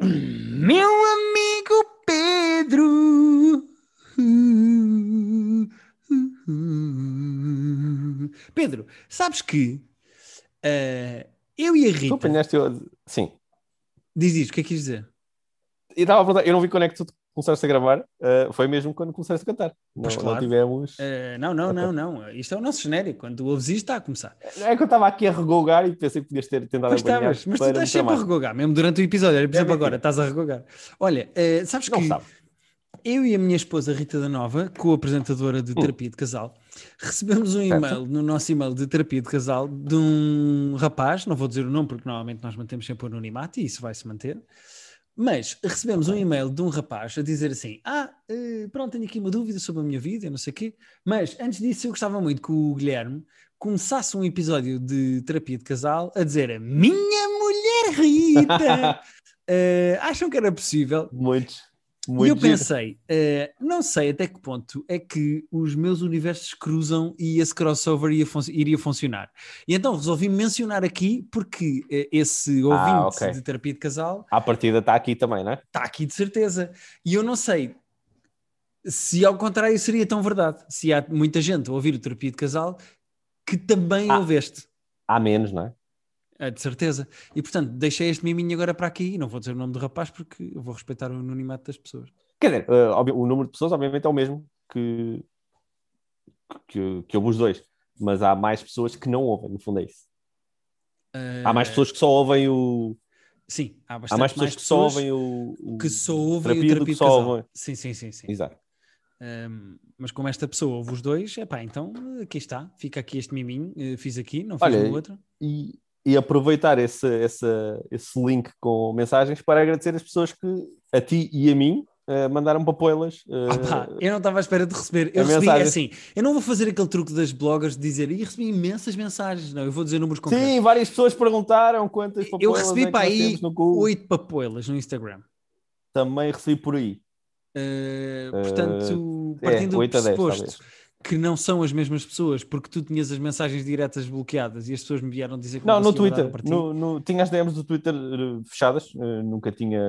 Meu amigo Pedro. Pedro, sabes que uh, eu e a Rita. Tu apanhaste. Sim. Diz isto, o que é que quis dizer? Eu, estava a perguntar, eu não vi quando é que tu começaste a gravar, uh, foi mesmo quando começaste a cantar. Não, claro. não tivemos. Uh, não, não, não, não. Isto é o nosso genérico. Quando tu ouves isto, está a começar. É que eu estava aqui a regogar e pensei que podias ter tentado pois estavas, mas tu estás sempre a regogar, mesmo durante o episódio. Por exemplo, agora estás a regogar. Olha, uh, sabes não que sabe. eu e a minha esposa Rita da Nova, co-apresentadora de hum. Terapia de Casal, recebemos um e-mail no nosso e-mail de Terapia de Casal de um rapaz, não vou dizer o nome porque normalmente nós mantemos sempre o anonimato e isso vai se manter mas recebemos um e-mail de um rapaz a dizer assim: Ah, uh, pronto, tenho aqui uma dúvida sobre a minha vida, não sei o quê. Mas antes disso, eu gostava muito que o Guilherme começasse um episódio de terapia de casal a dizer: Minha mulher Rita! uh, acham que era possível? Muitos. Muito e eu pensei, uh, não sei até que ponto é que os meus universos cruzam e esse crossover ia fun iria funcionar. E então resolvi mencionar aqui porque uh, esse ah, ouvinte ah, okay. de terapia de casal. À partida está aqui também, não é? Está aqui de certeza. E eu não sei se ao contrário seria tão verdade. Se há muita gente a ouvir o terapia de casal que também ah, ouveste. Há menos, não é? É, de certeza. E portanto, deixei este miminho agora para aqui. Não vou dizer o nome do rapaz porque eu vou respeitar o anonimato das pessoas. Quer dizer, uh, o número de pessoas, obviamente, é o mesmo que, que, que ouve os dois. Mas há mais pessoas que não ouvem, no fundo é isso. Uh... Há mais pessoas que só ouvem o. Sim, há, há mais pessoas mais que só ouvem o, o. Que só ouvem terapia o terapia que só ouvem. Sim, sim, sim. sim. Exato. Um, mas como esta pessoa ouve os dois, é pá, então aqui está, fica aqui este miminho, eh, fiz aqui, não fiz Olha, no outro. E, e aproveitar esse, esse, esse link com mensagens para agradecer as pessoas que, a ti e a mim, uh, mandaram papoilas. Uh, Opa, eu não estava à espera de receber. Eu recebi mensagem. assim. Eu não vou fazer aquele truque das bloggers de dizer e recebi imensas mensagens. Não, eu vou dizer números concretos. Sim, várias pessoas perguntaram quantas papoilas. Eu recebi é para aí oito papoilas no Instagram. Também recebi por aí. Uh, portanto, partindo é, do pressuposto que não são as mesmas pessoas, porque tu tinhas as mensagens diretas bloqueadas e as pessoas me vieram dizer que não, no Twitter, no, no, tinha as DMs do Twitter uh, fechadas, uh, nunca tinha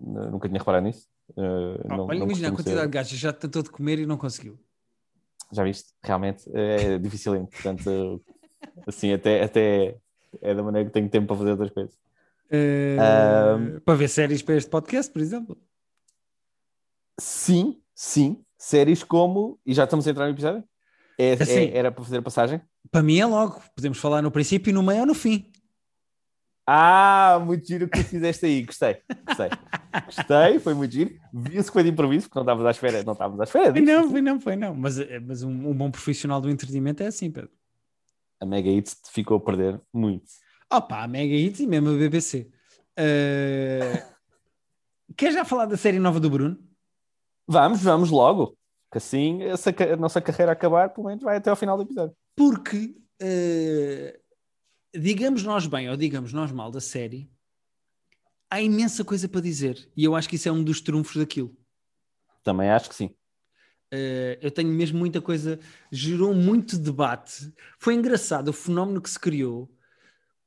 uh, nunca tinha reparado nisso. Oh, não, olha, não imagina a quantidade ser... de gajos, já tentou de comer e não conseguiu. Já viste? Realmente é difícil, portanto, assim, até, até é da maneira que tenho tempo para fazer outras coisas. Um... Para ver séries para este podcast, por exemplo? Sim, sim, séries como. E já estamos a entrar no episódio? É, assim, é, era para fazer a passagem? Para mim é logo. Podemos falar no princípio, no meio ou no fim. Ah, muito giro que tu fizeste aí. Gostei. Gostei. Gostei, foi muito giro. Viu-se que foi de improviso, porque não estávamos à espera. Não estávamos à espera disso. Foi não, foi não, foi não. Mas, mas um, um, bom profissional do entretenimento é assim, Pedro. A Mega Hits ficou a perder muito. Opa, a Mega Hits e mesmo a BBC. Uh... Quer já falar da série nova do Bruno? Vamos, vamos logo. Que assim essa, a nossa carreira acabar, pelo menos vai até ao final do episódio. Porque, uh, digamos nós bem ou digamos nós mal da série, há imensa coisa para dizer. E eu acho que isso é um dos trunfos daquilo. Também acho que sim. Uh, eu tenho mesmo muita coisa. Gerou muito debate. Foi engraçado o fenómeno que se criou,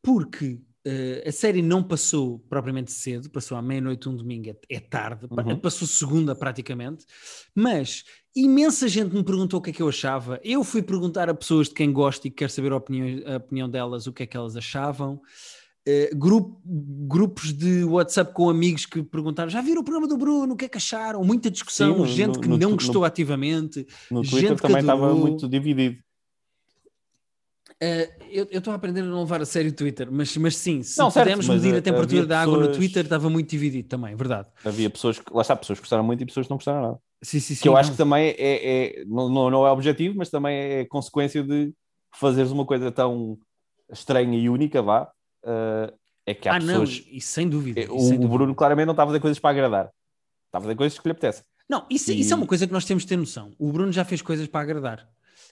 porque Uh, a série não passou propriamente cedo, passou à meia-noite um domingo, é, é tarde, uhum. passou segunda praticamente, mas imensa gente me perguntou o que é que eu achava. Eu fui perguntar a pessoas de quem gosto e quero saber a opinião, a opinião delas, o que é que elas achavam. Uh, grupo, grupos de WhatsApp com amigos que perguntaram: já viram o programa do Bruno? O que é que acharam? Muita discussão, Sim, no, gente no, que no, não gostou ativamente. No Twitter também estava muito dividido. Uh, eu estou a aprender a não levar a sério o Twitter, mas, mas sim, se não, pudermos certo, medir a temperatura da água no Twitter, estava muito dividido também, verdade. Havia pessoas que, lá está, pessoas que gostaram muito e pessoas que não gostaram nada. Sim, sim, sim, que eu não. acho que também é, é não, não é objetivo, mas também é consequência de fazeres uma coisa tão estranha e única, vá. Uh, é que há ah, pessoas. Não, e sem dúvida. o, sem o Bruno claramente não está a fazer coisas para agradar, está a fazer coisas que lhe apetece. Não, isso, e... isso é uma coisa que nós temos de ter noção. O Bruno já fez coisas para agradar.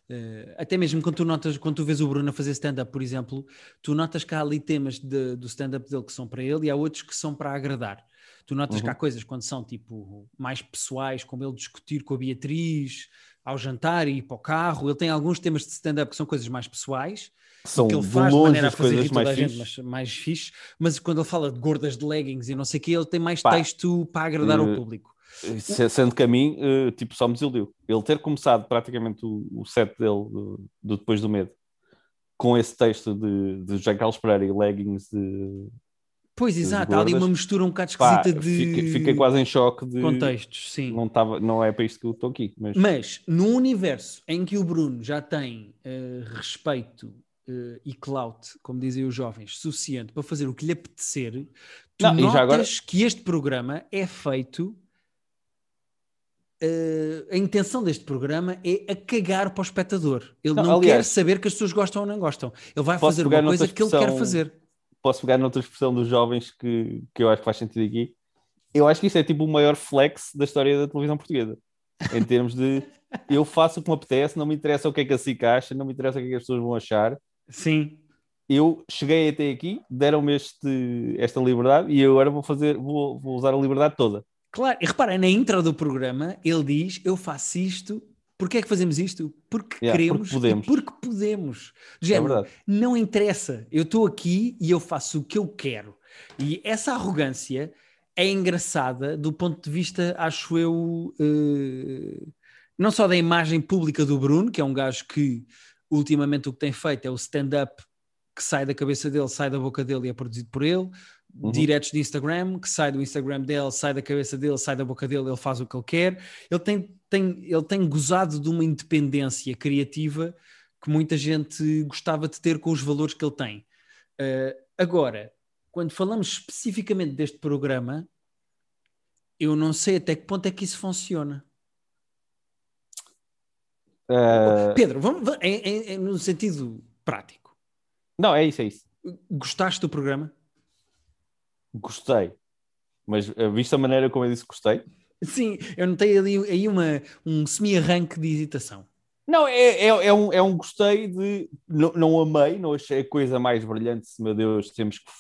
Uh, até mesmo quando tu notas, quando tu vês o Bruno a fazer stand-up, por exemplo, tu notas que há ali temas de, do stand-up dele que são para ele e há outros que são para agradar. Tu notas uhum. que há coisas quando são tipo mais pessoais, como ele discutir com a Beatriz, ao jantar e ir para o carro. Ele tem alguns temas de stand-up que são coisas mais pessoais, são que ele faz de maneira a fazer rir toda a gente, mas mais fixe. Mas quando ele fala de gordas de leggings e não sei o que, ele tem mais Pá, texto para agradar uh, ao público. Sendo que a mim, uh, tipo, só me desiludiu. Ele ter começado praticamente o, set dele do, do, Depois do Medo com esse texto de, de Jack Carlos Pereira e leggings de. Pois, exato, há ali uma mistura um bocado esquisita Pá, de. Fiquei, fiquei, quase em choque de. Contextos, sim. Não, tava, não é para isto que eu estou aqui. Mas... mas num universo em que o Bruno já tem uh, respeito uh, e clout, como dizem os jovens, suficiente para fazer o que lhe apetecer, tu não, notas agora... que este programa é feito. Uh, a intenção deste programa é a cagar para o espectador. Ele não, não aliás, quer saber que as pessoas gostam ou não gostam. Ele vai fazer uma coisa que ele quer fazer. Posso pegar noutra expressão dos jovens que, que eu acho que faz sentido aqui. Eu acho que isto é tipo o maior flex da história da televisão portuguesa. Em termos de eu faço o que me apetece, não me interessa o que é que a SIC acha, não me interessa o que é que as pessoas vão achar. Sim. Eu cheguei até aqui, deram-me este, esta liberdade e eu agora vou fazer, vou, vou usar a liberdade toda. Claro, e repara, na intro do programa ele diz: Eu faço isto Porquê é que fazemos isto? Porque yeah, queremos porque podemos. porque podemos. Género, é não interessa, eu estou aqui e eu faço o que eu quero. E essa arrogância é engraçada do ponto de vista, acho eu, uh, não só da imagem pública do Bruno, que é um gajo que ultimamente o que tem feito é o stand-up que sai da cabeça dele, sai da boca dele e é produzido por ele. Uhum. Diretos de Instagram, que sai do Instagram dele, sai da cabeça dele, sai da boca dele, ele faz o que ele quer. Ele tem, tem, ele tem gozado de uma independência criativa que muita gente gostava de ter com os valores que ele tem. Uh, agora, quando falamos especificamente deste programa, eu não sei até que ponto é que isso funciona. Uh... Pedro, vamos, é, é, é no sentido prático. Não, é isso, é isso. Gostaste do programa? Gostei. Mas eh, visto a maneira como eu disse gostei? Sim, eu notei ali aí uma, um semi-arranque de hesitação. Não, é, é, é, um, é um gostei de. Não, não amei, não achei a coisa mais brilhante. Meu Deus, temos que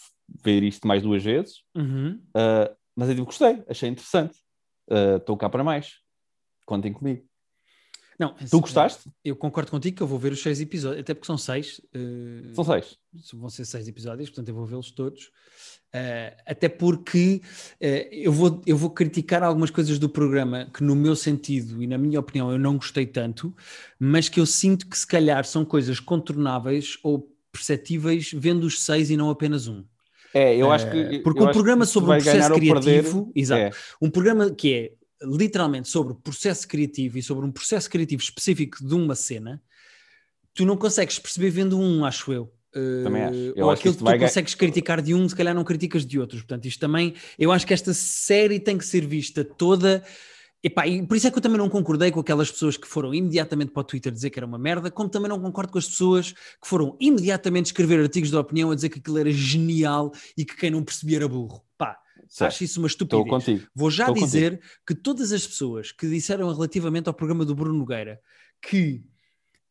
ver isto mais duas vezes. Uhum. Uh, mas eu digo gostei, achei interessante. Eh, estou uh, cá para mais. Contem comigo. Não, tu gostaste? Eu concordo contigo que eu vou ver os seis episódios, até porque são seis. Uh, são seis. Vão ser seis episódios, portanto eu vou vê-los todos. Uh, até porque uh, eu, vou, eu vou criticar algumas coisas do programa que, no meu sentido e na minha opinião, eu não gostei tanto, mas que eu sinto que se calhar são coisas contornáveis ou perceptíveis vendo os seis e não apenas um. É, eu acho que. Porque um programa sobre um processo criativo, exato, é. um programa que é literalmente sobre o processo criativo e sobre um processo criativo específico de uma cena, tu não consegues perceber vendo um, acho eu. Uh, também acho. Eu ou acho aquilo que, que tu consegues criticar de um, se calhar não criticas de outros. Portanto, isto também, eu acho que esta série tem que ser vista toda. Epá, e por isso é que eu também não concordei com aquelas pessoas que foram imediatamente para o Twitter dizer que era uma merda, como também não concordo com as pessoas que foram imediatamente escrever artigos de opinião a dizer que aquilo era genial e que quem não percebia era burro. Pá, Certo. Acho isso uma estupidez. Vou já Estou dizer contigo. que todas as pessoas que disseram relativamente ao programa do Bruno Nogueira que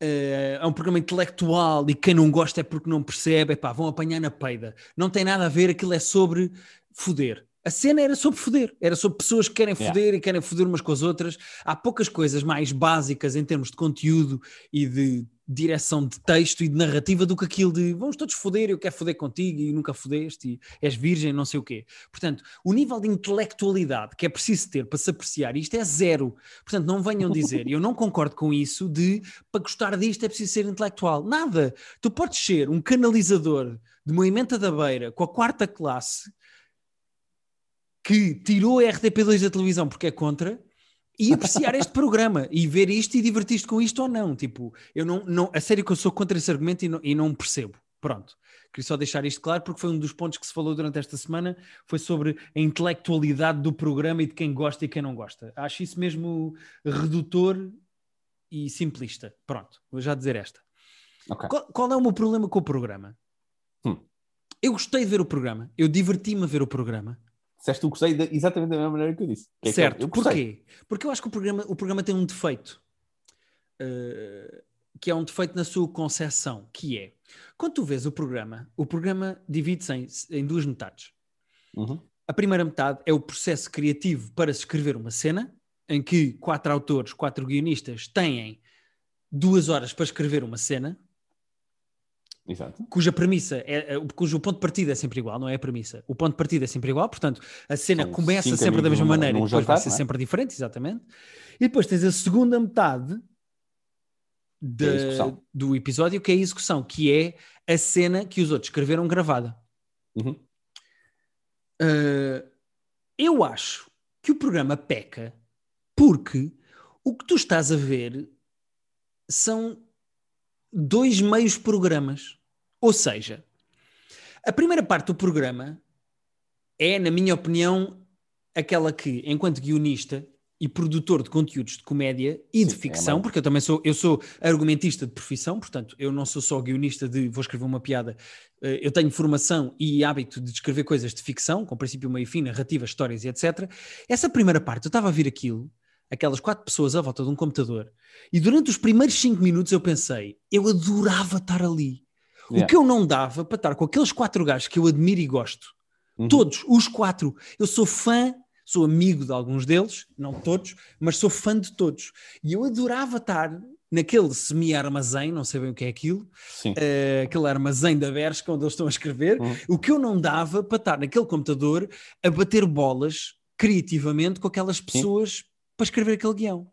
uh, é um programa intelectual e quem não gosta é porque não percebe, epá, vão apanhar na peida. Não tem nada a ver, aquilo é sobre foder. A cena era sobre foder, era sobre pessoas que querem foder yeah. e querem foder umas com as outras. Há poucas coisas mais básicas em termos de conteúdo e de direção de texto e de narrativa do que aquilo de vamos todos foder, eu quero foder contigo e nunca fodeste e és virgem, não sei o quê. Portanto, o nível de intelectualidade que é preciso ter para se apreciar isto é zero. Portanto, não venham dizer, eu não concordo com isso, de para gostar disto é preciso ser intelectual. Nada. Tu podes ser um canalizador de movimento da beira com a quarta classe que tirou a RTP2 da televisão porque é contra e apreciar este programa e ver isto e divertir-te com isto ou não. Tipo, eu não, não, a sério que eu sou contra esse argumento e não, e não percebo. Pronto. Queria só deixar isto claro porque foi um dos pontos que se falou durante esta semana, foi sobre a intelectualidade do programa e de quem gosta e quem não gosta. Acho isso mesmo redutor e simplista. Pronto, vou já dizer esta. Okay. Qual, qual, é o meu problema com o programa? Hum. Eu gostei de ver o programa, eu diverti-me a ver o programa. Disseste tu gostei de, exatamente da mesma maneira que eu disse. Que é certo, que eu, eu porquê? Porque eu acho que o programa, o programa tem um defeito, uh, que é um defeito na sua concepção, que é, quando tu vês o programa, o programa divide-se em, em, duas metades. Uhum. A primeira metade é o processo criativo para se escrever uma cena, em que quatro autores, quatro guionistas têm duas horas para escrever uma cena. Exato. Cuja premissa, é, é, cujo ponto de partida é sempre igual, não é a premissa. O ponto de partida é sempre igual, portanto, a cena São começa sempre da mesma num, maneira num e depois jantar, vai ser é? sempre diferente, exatamente. E depois tens a segunda metade de, do episódio, que é a execução, que é a cena que os outros escreveram gravada. Uhum. Uh, eu acho que o programa peca porque o que tu estás a ver são dois meios programas. Ou seja, a primeira parte do programa é, na minha opinião, aquela que, enquanto guionista e produtor de conteúdos de comédia e Sim, de é ficção, é porque eu também sou, eu sou argumentista de profissão, portanto, eu não sou só guionista de vou escrever uma piada, eh, eu tenho formação e hábito de escrever coisas de ficção, com princípio, meio fim, narrativa, histórias e etc. Essa primeira parte, eu estava a ver aquilo aquelas quatro pessoas à volta de um computador. E durante os primeiros cinco minutos eu pensei, eu adorava estar ali. Yeah. O que eu não dava para estar com aqueles quatro gajos que eu admiro e gosto. Uhum. Todos, os quatro. Eu sou fã, sou amigo de alguns deles, não todos, mas sou fã de todos. E eu adorava estar naquele semi-armazém, não sei bem o que é aquilo, uh, aquele armazém da Bershka onde eles estão a escrever, uhum. o que eu não dava para estar naquele computador a bater bolas criativamente com aquelas pessoas Sim para escrever aquele guião.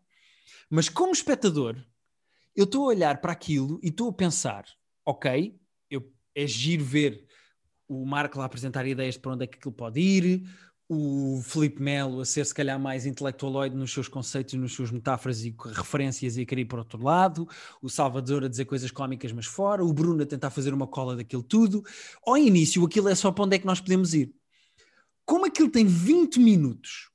Mas como espectador, eu estou a olhar para aquilo e estou a pensar, ok, é giro ver o Marco lá apresentar ideias de para onde é que aquilo pode ir, o Felipe Melo a ser se calhar mais intelectualoide nos seus conceitos, nas suas metáforas e referências e a querer ir para outro lado, o Salvador a dizer coisas cómicas mas fora, o Bruno a tentar fazer uma cola daquilo tudo. Ao início aquilo é só para onde é que nós podemos ir. Como aquilo tem 20 minutos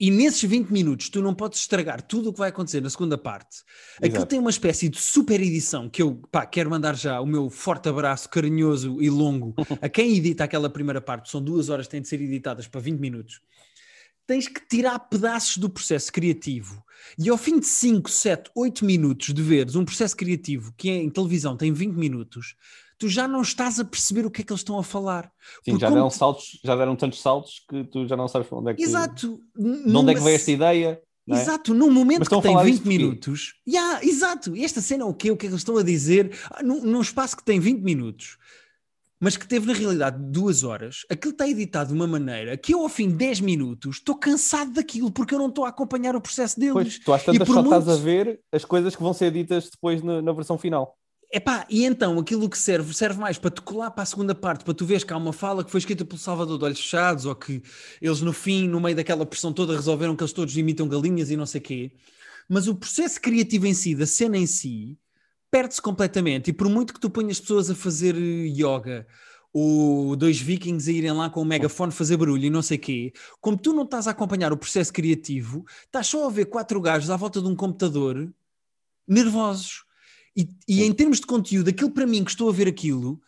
e nesses 20 minutos tu não podes estragar tudo o que vai acontecer na segunda parte. Exato. Aquilo tem uma espécie de super edição que eu pá, quero mandar já o meu forte abraço carinhoso e longo a quem edita aquela primeira parte. São duas horas que têm de ser editadas para 20 minutos. Tens que tirar pedaços do processo criativo. E ao fim de 5, 7, 8 minutos de veres um processo criativo que em televisão tem 20 minutos, tu já não estás a perceber o que é que eles estão a falar. Sim, já deram saltos, já deram tantos saltos que tu já não sabes onde é que, exato, de onde é que veio esta ideia. É? Exato, num momento que tem 20 minutos, yeah, exato, e esta cena é o quê? O que é que eles estão a dizer? Ah, num, num espaço que tem 20 minutos, mas que teve na realidade duas horas, aquilo está editado de uma maneira que eu ao fim de 10 minutos estou cansado daquilo porque eu não estou a acompanhar o processo deles. Pois, tu às tantas só muito... estás a ver as coisas que vão ser ditas depois na, na versão final. Epá, e então aquilo que serve, serve mais para te colar para a segunda parte, para tu veres que há uma fala que foi escrita pelo Salvador de Olhos Fechados, ou que eles no fim, no meio daquela pressão toda, resolveram que eles todos imitam galinhas e não sei quê. Mas o processo criativo em si, da cena em si, perde-se completamente. E por muito que tu ponhas pessoas a fazer yoga, ou dois vikings a irem lá com o megafone fazer barulho e não sei quê, como tu não estás a acompanhar o processo criativo, estás só a ver quatro gajos à volta de um computador nervosos e, e em termos de conteúdo, aquilo para mim que estou a ver aquilo,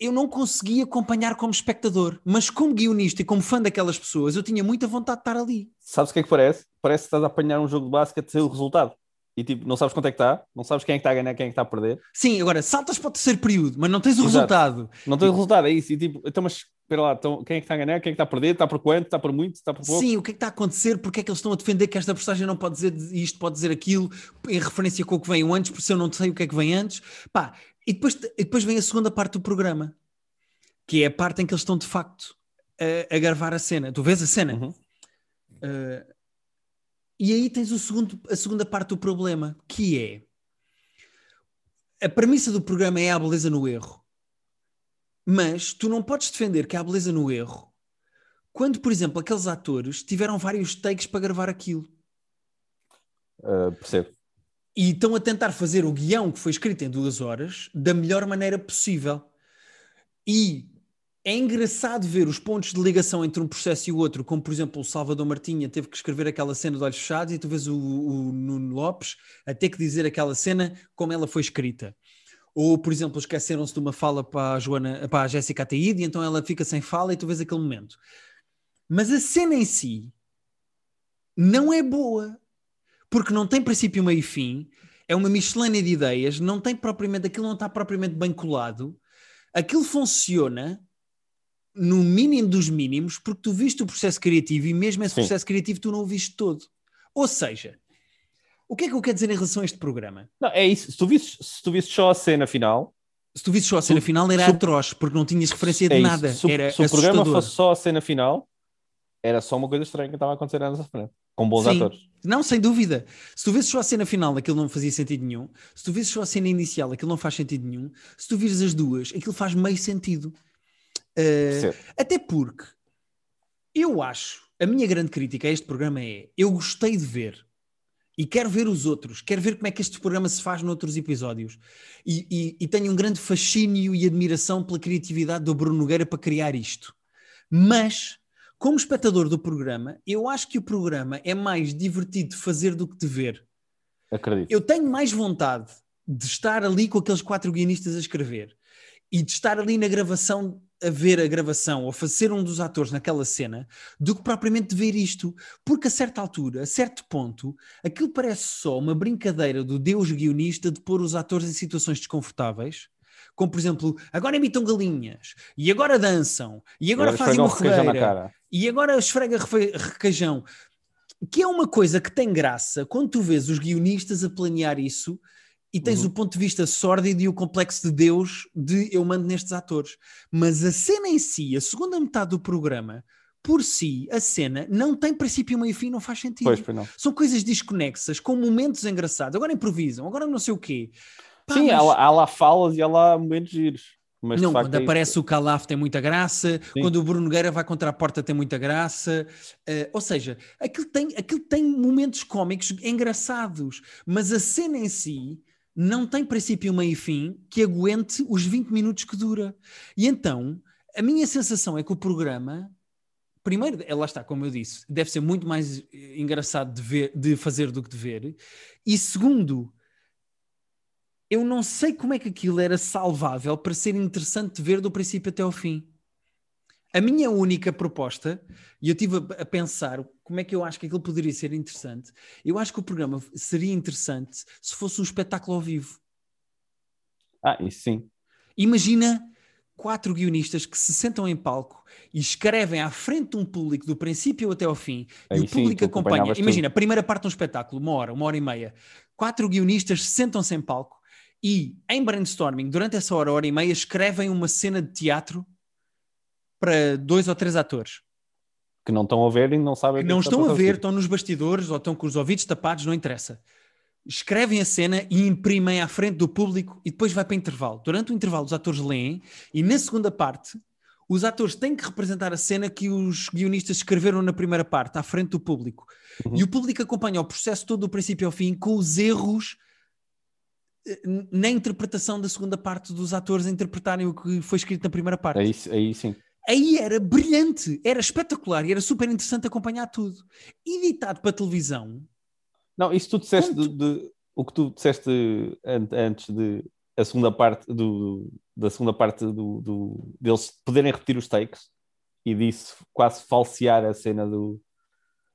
eu não consegui acompanhar como espectador, mas como guionista e como fã daquelas pessoas, eu tinha muita vontade de estar ali. Sabes o que é que parece? Parece que estás a apanhar um jogo de basquete sem o resultado. E tipo, não sabes quanto é que está, não sabes quem é que está a ganhar, quem é que está a perder. Sim, agora saltas para o terceiro período, mas não tens o Exato. resultado. Não tens o resultado, é isso. E tipo, então, mas espera lá, então, quem é que está a ganhar, quem é que está a perder, está por quanto, está por muito, está por pouco? Sim, o que é que está a acontecer, porque é que eles estão a defender que esta postagem não pode dizer isto, pode dizer aquilo, em referência com o que veio antes, porque eu não sei o que é que vem antes. Pá, e depois, e depois vem a segunda parte do programa, que é a parte em que eles estão de facto a, a gravar a cena. Tu vês a cena? Uhum. Uh, e aí tens o segundo, a segunda parte do problema, que é a premissa do programa é a beleza no erro. Mas tu não podes defender que há beleza no erro quando, por exemplo, aqueles atores tiveram vários takes para gravar aquilo. Uh, percebo. E estão a tentar fazer o guião que foi escrito em duas horas da melhor maneira possível. E é engraçado ver os pontos de ligação entre um processo e o outro, como por exemplo o Salvador Martinha teve que escrever aquela cena de olhos fechados e tu vês o, o Nuno Lopes a ter que dizer aquela cena como ela foi escrita. Ou, por exemplo, esqueceram-se de uma fala para a, Joana, para a Jéssica Ataíde, então ela fica sem fala e tu vês aquele momento. Mas a cena em si não é boa, porque não tem princípio, meio e fim, é uma miscelânea de ideias, não tem propriamente, aquilo não está propriamente bem colado, aquilo funciona no mínimo dos mínimos, porque tu viste o processo criativo e mesmo esse Sim. processo criativo tu não o viste todo. Ou seja, o que é que eu quero dizer em relação a este programa? Não, é isso. Se tu visses, se tu visses só a cena final. Se tu visses só a cena final, era atroz, porque não tinhas referência de é nada. Se, era se o programa fosse só a cena final, era só uma coisa estranha que estava a acontecer à nossa frente. Com bons Sim. atores. Não, sem dúvida. Se tu visses só a cena final, aquilo não fazia sentido nenhum. Se tu visses só a cena inicial, aquilo não faz sentido nenhum. Se tu vires as duas, aquilo faz meio sentido. Uh, até porque eu acho, a minha grande crítica a este programa é: eu gostei de ver e quero ver os outros, quero ver como é que este programa se faz noutros episódios. E, e, e tenho um grande fascínio e admiração pela criatividade do Bruno Nogueira para criar isto. Mas como espectador do programa, eu acho que o programa é mais divertido de fazer do que de ver. Acredito. Eu tenho mais vontade de estar ali com aqueles quatro guionistas a escrever e de estar ali na gravação a ver a gravação ou fazer um dos atores naquela cena do que propriamente ver isto, porque a certa altura, a certo ponto, aquilo parece só uma brincadeira do Deus guionista de pôr os atores em situações desconfortáveis. Como por exemplo, agora imitam galinhas, e agora dançam, e agora, agora fazem uma fogueira, e agora esfrega requeijão, que é uma coisa que tem graça quando tu vês os guionistas a planear isso e tens uhum. o ponto de vista sórdido e o complexo de Deus de eu mando nestes atores. Mas a cena em si, a segunda metade do programa, por si, a cena não tem princípio, meio e fim, não faz sentido. Pois, São coisas desconexas, com momentos engraçados. Agora improvisam, agora não sei o quê. Pá, Sim, mas... há, há, lá falas e há lá momentos giros. Mas não, quando é aparece isso. o Calaf tem muita graça, Sim. quando o Bruno Nogueira vai contra a porta tem muita graça. Uh, ou seja, aquilo tem, aquilo tem momentos cómicos engraçados, mas a cena em si não tem princípio, meio e fim que aguente os 20 minutos que dura. E então, a minha sensação é que o programa, primeiro, lá está, como eu disse, deve ser muito mais eh, engraçado de, ver, de fazer do que de ver. E segundo, eu não sei como é que aquilo era salvável para ser interessante de ver do princípio até ao fim. A minha única proposta, e eu estive a, pensar como é que eu acho que aquilo poderia ser interessante, eu acho que o programa seria interessante se fosse um espetáculo ao vivo. Ah, isso sim. Imagina quatro guionistas que se sentam em palco e escrevem à frente de um público do princípio até ao fim Aí e o público acompanha. Imagina, a primeira parte de um espetáculo, uma hora, uma hora e meia. Quatro guionistas sentam-se em palco e em brainstorming, durante essa hora, hora e meia, escrevem uma cena de teatro para dois ou três atores. Que não estão a ver e não sabem. Que não que estão a ver, estão nos bastidores ou estão com os ouvidos tapados, não interessa. Escrevem a cena e imprimem à frente do público e depois vai para intervalo. Durante o intervalo, os atores leem e na segunda parte, os atores têm que representar a cena que os guionistas escreveram na primeira parte, à frente do público. Uhum. E o público acompanha o processo todo do princípio ao fim com os erros na interpretação da segunda parte dos atores interpretarem o que foi escrito na primeira parte. Aí, aí sim. Aí era brilhante, era espetacular e era super interessante acompanhar tudo. Editado para televisão. Não, isso tu disseste de, de, o que tu disseste antes de a segunda parte do, da segunda parte do, do, deles poderem repetir os takes e disso quase falsear a cena do,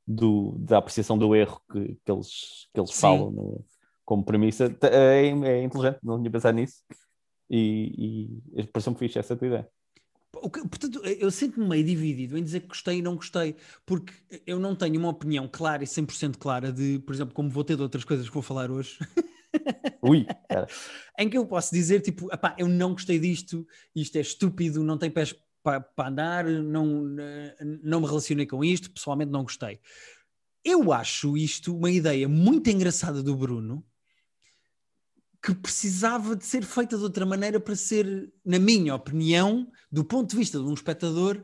do, da apreciação do erro que, que eles, que eles falam no, como premissa, é, é inteligente, não tinha pensado nisso. E, e pareceu-me fixe essa tua ideia. Portanto, eu sinto-me meio dividido em dizer que gostei e não gostei, porque eu não tenho uma opinião clara e 100% clara de, por exemplo, como vou ter de outras coisas que vou falar hoje. Ui, em que eu posso dizer, tipo, eu não gostei disto, isto é estúpido, não tem pés para, para andar, não, não me relacionei com isto, pessoalmente não gostei. Eu acho isto uma ideia muito engraçada do Bruno, que precisava de ser feita de outra maneira para ser, na minha opinião, do ponto de vista de um espectador,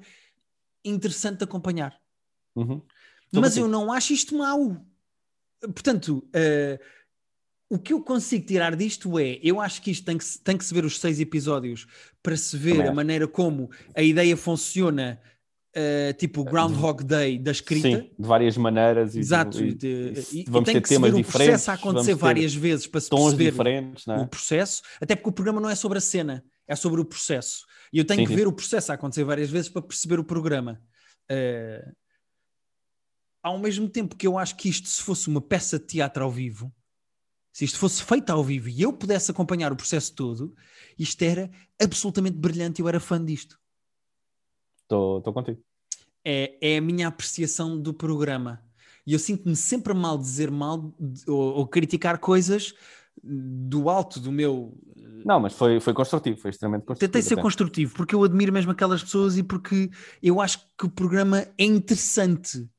interessante de acompanhar. Uhum. Mas assim. eu não acho isto mau. Portanto, uh, o que eu consigo tirar disto é, eu acho que isto tem que, tem que se ver os seis episódios para se ver Também a maneira como a ideia funciona Uh, tipo Groundhog Day da escrita. Sim, de várias maneiras. E, Exato. E, e, vamos e tem ter que temas ver o processo a acontecer várias vezes para se perceber diferentes, é? o processo, até porque o programa não é sobre a cena, é sobre o processo. E eu tenho sim, que sim. ver o processo a acontecer várias vezes para perceber o programa. Uh, ao mesmo tempo que eu acho que isto, se fosse uma peça de teatro ao vivo, se isto fosse feito ao vivo e eu pudesse acompanhar o processo todo, isto era absolutamente brilhante e eu era fã disto. Estou contigo. É, é a minha apreciação do programa. E eu sinto-me sempre mal dizer mal ou, ou, criticar coisas do alto do meu. Não, mas foi, foi construtivo, foi extremamente construtivo. Tentei ser até. construtivo, porque eu admiro mesmo aquelas pessoas e porque eu acho que o programa é interessante.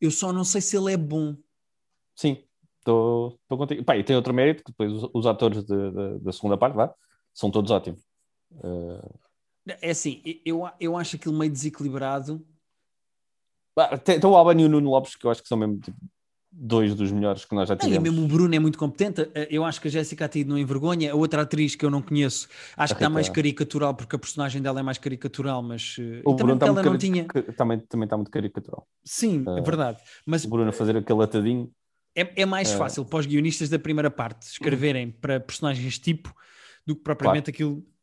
Eu só não sei se ele é bom. Sim, estou contigo. Pá, e tem outro mérito, que depois os, os atores de, de, da segunda parte lá são todos ótimos. Uh... É assim, eu, eu acho aquilo meio desequilibrado. Tem o Alban e o Nuno Lopes, que eu acho que são mesmo tipo, dois dos melhores que nós já tivemos. É, mesmo o Bruno é muito competente. Eh, eu acho que a Jéssica Atido não envergonha. A outra atriz que eu não conheço, acho a que está mais caricatural, porque a personagem dela é mais caricatural, mas eh, o Bruno está ela não tinha. Também, também está muito caricatural. Sim, uh, é verdade. Mas o Bruno a fazer aquele atadinho. É, é mais uh, fácil para os guionistas da primeira parte escreverem para personagens tipo do que propriamente claro. aquilo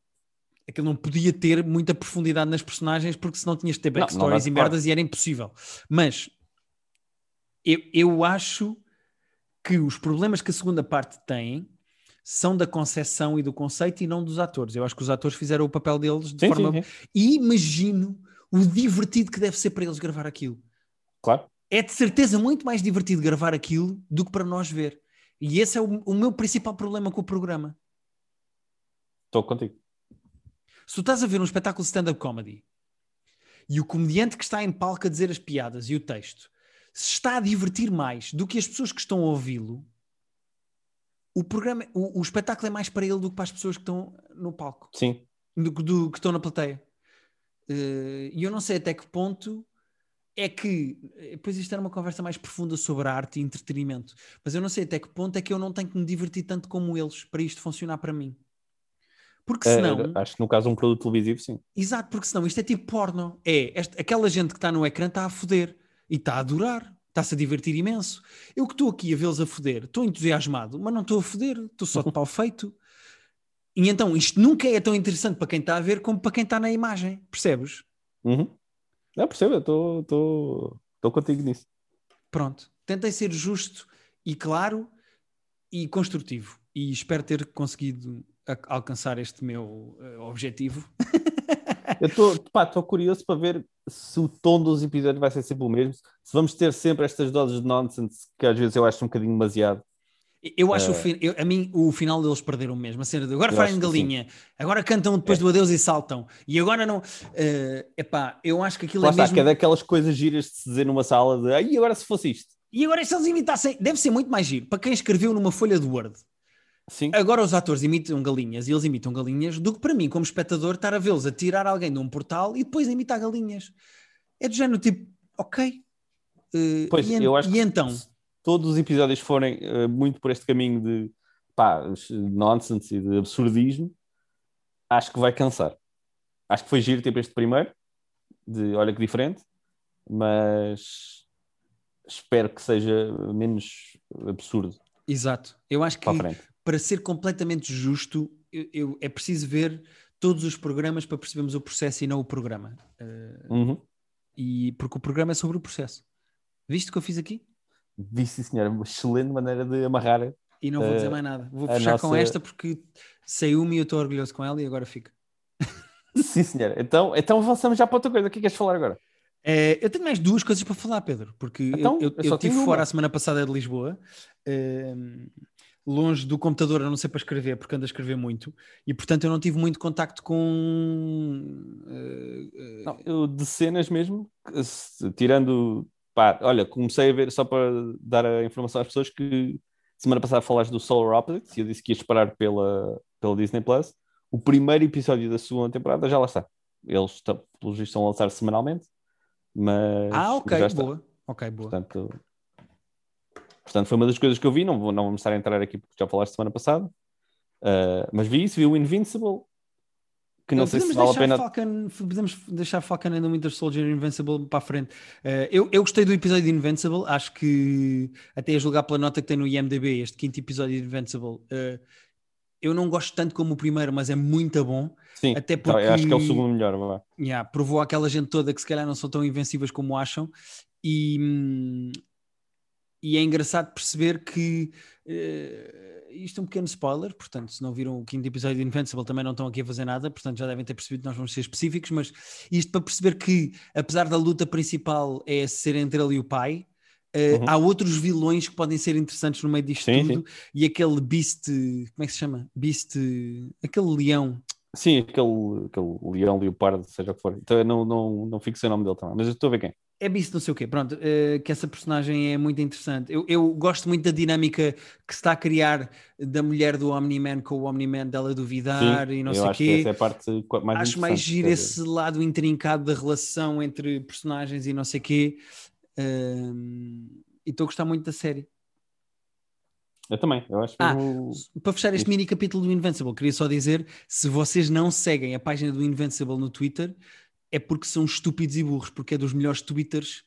aquilo não podia ter muita profundidade nas personagens porque senão tinhas de ter backstories e merdas e era impossível. Mas eu, eu acho que os problemas que a segunda parte tem são da concepção e do conceito e não dos atores. Eu acho que os atores fizeram o papel deles de sim, forma. Sim, sim. E imagino o divertido que deve ser para eles gravar aquilo. Claro. É de certeza muito mais divertido gravar aquilo do que para nós ver. E esse é o, o meu principal problema com o programa. Estou contigo. Se tu estás a ver um espetáculo de stand-up comedy e o comediante que está em palco a dizer as piadas e o texto se está a divertir mais do que as pessoas que estão a ouvi-lo, o programa, o, o, espetáculo é mais para ele do que para as pessoas que estão no palco. Sim. Do, do que estão na plateia. Uh, e eu não sei até que ponto é que. Depois isto era uma conversa mais profunda sobre arte e entretenimento. Mas eu não sei até que ponto é que eu não tenho que me divertir tanto como eles para isto funcionar para mim. Porque senão. É, acho que no caso um produto televisivo, sim. Exato, porque senão isto é tipo porno. É, esta, aquela gente que está no ecrã está a foder e está a adorar, está-se a divertir imenso. Eu que estou aqui a vê-los a foder, estou entusiasmado, mas não estou a foder, estou só de pau feito. E então isto nunca é tão interessante para quem está a ver como para quem está na imagem, percebes? Uhum. Não, percebo, estou contigo nisso. Pronto, tentei ser justo e claro e construtivo e espero ter conseguido alcançar este meu uh, objetivo. Eu estou curioso para ver se o tom dos episódios vai ser sempre o mesmo, se vamos ter sempre estas doses de nonsense que às vezes eu acho um bocadinho demasiado. Eu acho uh, o eu, a mim o final deles perderam mesmo. A cena de agora fazem galinha, agora cantam depois é. do adeus e saltam, e agora não. Uh, epá, eu acho que aquilo Lá é está, mesmo. Que é daquelas coisas giras de se dizer numa sala de e agora se fosse isto. E agora se eles imitassem, deve ser muito mais giro para quem escreveu numa folha de Word. Sim. Agora os atores imitam galinhas e eles imitam galinhas do que para mim, como espectador, estar a vê-los a tirar alguém de um portal e depois imitar galinhas. É do género tipo, ok. Uh, pois, e, eu acho e então? Se todos os episódios forem uh, muito por este caminho de pá, nonsense e de absurdismo, acho que vai cansar. Acho que foi giro tipo este primeiro, de olha que diferente, mas espero que seja menos absurdo. Exato. Eu acho que para ser completamente justo, eu, eu, é preciso ver todos os programas para percebermos o processo e não o programa. Uh, uhum. E porque o programa é sobre o processo. Viste o que eu fiz aqui? Vi, sim, senhora. Uma excelente maneira de amarrar. E não vou uh, dizer mais nada. Vou fechar nossa... com esta porque saiu-me e eu estou orgulhoso com ela e agora fica. sim, senhora. Então, então avançamos já para outra coisa. O que é que queres falar agora? É, eu tenho mais duas coisas para falar, Pedro, porque então, eu, eu, eu estive fora a semana passada de Lisboa, uh, longe do computador, a não sei para escrever, porque ando a escrever muito, e portanto eu não tive muito contacto com. Uh, não, eu de cenas mesmo, tirando. Pá, olha, comecei a ver, só para dar a informação às pessoas, que semana passada falaste do Solar Opposites e eu disse que ia esperar pela, pela Disney Plus. O primeiro episódio da segunda temporada já lá está. Eles, pelos vistos, estão a lançar semanalmente mas. Ah, ok, boa. Ok, boa. Portanto, portanto, foi uma das coisas que eu vi. Não, vou, não vamos estar a entrar aqui porque já falaste semana passada. Uh, mas vi isso, vi o Invincible. Que não, não sei se vale a pena. Falcon, podemos deixar Falcon and the Winter Soldier Invincible para a frente. Uh, eu, eu gostei do episódio de Invincible. Acho que, até a julgar pela nota que tem no IMDb, este quinto episódio de Invincible, uh, eu não gosto tanto como o primeiro, mas é muito bom. Sim, até porque tá, acho que é o segundo melhor. Vá. Yeah, provou aquela gente toda que se calhar não são tão invencíveis como acham. E, e é engraçado perceber que uh, isto é um pequeno spoiler, portanto, se não viram o quinto episódio de Invincible também não estão aqui a fazer nada, portanto já devem ter percebido que nós vamos ser específicos, mas isto para perceber que, apesar da luta principal é ser entre ele e o pai, Uh, uhum. Há outros vilões que podem ser interessantes no meio disto sim, tudo. Sim. E aquele Beast, como é que se chama? Beast, aquele leão. Sim, aquele, aquele leão, leopardo, seja o que for. Então, não, não, não fico sem o nome dele também, mas eu estou a ver quem. É Beast, não sei o quê. Pronto, uh, que essa personagem é muito interessante. Eu, eu gosto muito da dinâmica que se está a criar da mulher do Omni-Man com o Omni-Man dela duvidar Sim, e não sei o quê. essa é mais Acho mais giro esse lado intrincado da relação entre personagens e não sei o quê. Uh, e estou a gostar muito da série. Eu também, eu acho ah, Para fechar este mini capítulo do Invincible, queria só dizer: se vocês não seguem a página do Invincible no Twitter, é porque são estúpidos e burros, porque é dos melhores twitters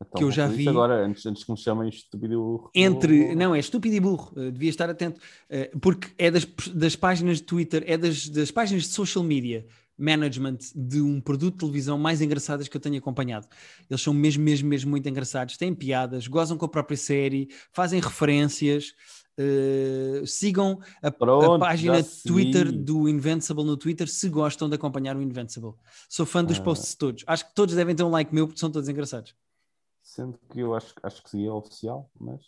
então, que eu já vi. Agora, antes, antes que me chamem estúpido e burro. Entre, não, é estúpido e burro, uh, devia estar atento, uh, porque é das, das páginas de Twitter, é das, das páginas de social media management de um produto de televisão mais engraçadas que eu tenho acompanhado. Eles são mesmo, mesmo, mesmo muito engraçados, têm piadas, gozam com a própria série, fazem referências. Uh, sigam a, Pronto, a página Twitter do Invincible no Twitter se gostam de acompanhar o Invincible. Sou fã dos ah. posts todos. Acho que todos devem ter um like meu porque são todos engraçados. Sendo que eu acho, acho que seria oficial, mas.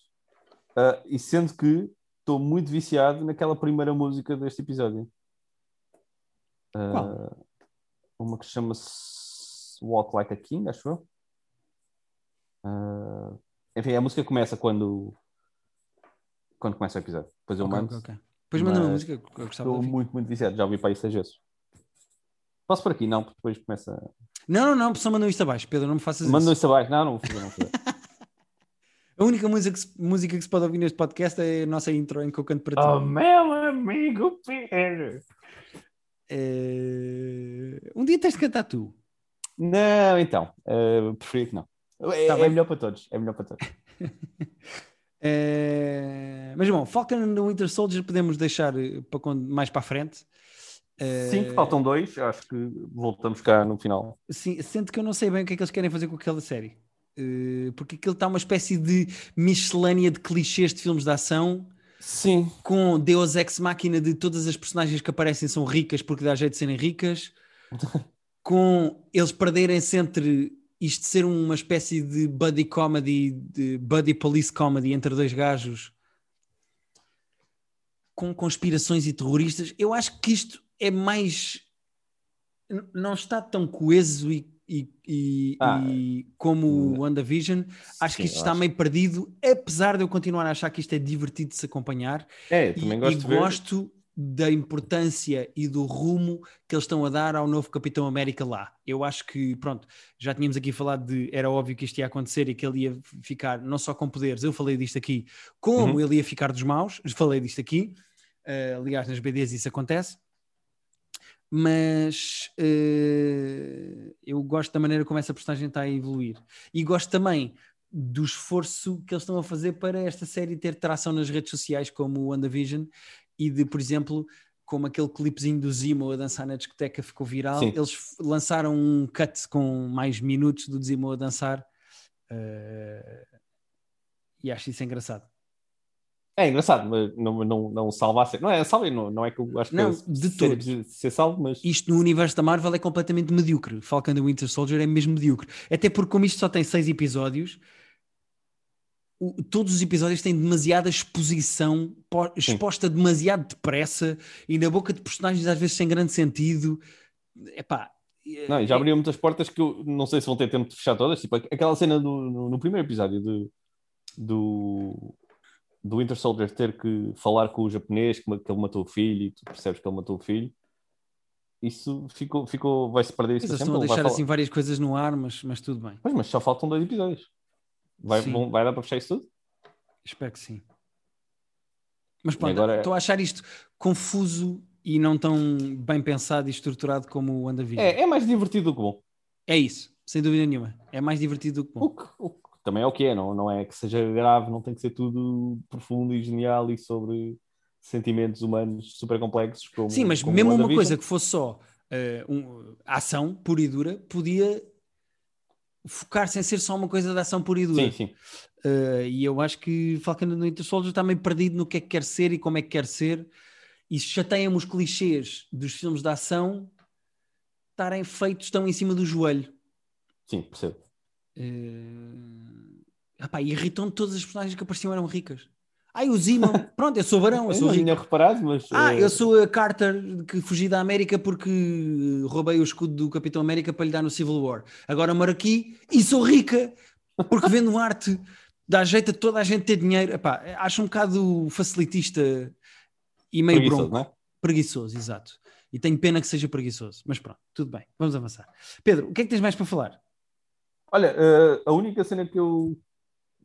Uh, e sendo que estou muito viciado naquela primeira música deste episódio. Uh, uma que chama-se Walk Like a King, acho eu. Uh, enfim, a música começa quando quando começa o episódio. Depois eu okay, mando. Okay, okay. Depois manda uma música que eu gostava Estou muito, muito viciado. Já ouvi para aí seis vezes. Posso por aqui? Não, porque depois começa. Não, não, não, só manda isto abaixo, Pedro, não me faças manda isso. Manda isto abaixo. Não, não vou fazer, não vou fazer. a única música que, se, música que se pode ouvir neste podcast é a nossa intro em que eu canto para ti. Oh, meu amigo Pedro! Uh... Um dia tens de cantar tu. Não, então. Uh, preferia que não. É, tá é melhor para todos. É melhor para todos. É... Mas bom, Falcon and Winter Soldier podemos deixar eh, para quando, mais para a frente. Sim, faltam dois, acho que voltamos cá no final. Sim, sendo que eu não sei bem o que é que eles querem fazer com aquela série. porque aquilo está uma espécie de miscelânea de clichês de filmes de ação. Sim. Com Deus Ex Máquina de todas as personagens que aparecem são ricas porque dá jeito de serem ricas. com eles perderem-se entre isto ser uma espécie de buddy comedy, de buddy police comedy entre dois gajos com conspirações e terroristas, eu acho que isto é mais. Não está tão coeso e, e, e, ah, e como o WandaVision. Acho sim, que isto está acho. meio perdido, apesar de eu continuar a achar que isto é divertido de se acompanhar. É, também gosto e, gosto da importância e do rumo que eles estão a dar ao novo Capitão América lá. Eu acho que, pronto, já tínhamos aqui falado de era óbvio que isto ia acontecer e que ele ia ficar não só com poderes, eu falei disto aqui, como uhum. ele ia ficar dos maus, falei disto aqui. Uh, aliás, nas BDs isso acontece. Mas uh, eu gosto da maneira como essa personagem está a evoluir. E gosto também do esforço que eles estão a fazer para esta série ter tração nas redes sociais, como o WandaVision, e de, por exemplo, como aquele clipezinho do Zimo a dançar na discoteca ficou viral, Sim. eles lançaram um cut com mais minutos do Zimo a dançar uh, e acho isso engraçado. É engraçado, mas não, não, não salva a série. Não é salva, não, não é que eu acho não, que de todo. ser salvo, mas. Isto no universo da Marvel é completamente medíocre. Falcon and Winter Soldier é mesmo medíocre. Até porque, como isto só tem seis episódios, o, todos os episódios têm demasiada exposição, exposta Sim. demasiado depressa e na boca de personagens às vezes sem grande sentido. Epá, não, já é abriu muitas portas que eu não sei se vão ter tempo de fechar todas. Tipo, aquela cena do, no, no primeiro episódio do, do, do Winter Soldier ter que falar com o japonês que, que ele matou o filho e tu percebes que ele matou o filho. Isso ficou, ficou vai-se perder isso. Eles estão a deixar assim várias coisas no ar, mas, mas tudo bem. Pois, mas só faltam dois episódios. Vai, vão, vai dar para fechar isso tudo? Espero que sim. Mas pronto, agora... estou a achar isto confuso e não tão bem pensado e estruturado como o WandaVision. É, é mais divertido do que bom. É isso, sem dúvida nenhuma. É mais divertido do que bom. O que, o que também é o que é, não, não é que seja grave, não tem que ser tudo profundo e genial e sobre sentimentos humanos super complexos. Como, Sim, mas como mesmo uma coisa que fosse só uh, um, ação pura e dura, podia focar-se em ser só uma coisa de ação pura e dura. Sim, sim. Uh, e eu acho que Falcon and Winter Soldier está meio perdido no que é que quer ser e como é que quer ser. E chateia-me os clichês dos filmes de ação estarem feitos tão em cima do joelho. Sim, percebo. Uh, Epá, e irritam todas as personagens que apareciam eram ricas. Ai, o Zima, pronto, eu sou barão, eu sou rico. tinha reparado, mas... Ah, eu sou a Carter que fugi da América porque roubei o escudo do Capitão América para lhe dar no Civil War. Agora moro aqui e sou rica porque vendo arte dá jeito a toda a gente ter dinheiro. Epá, acho um bocado facilitista e meio preguiçoso, bronco. É? Preguiçoso, exato. E tenho pena que seja preguiçoso. Mas pronto, tudo bem, vamos avançar. Pedro, o que é que tens mais para falar? Olha, uh, a única cena que eu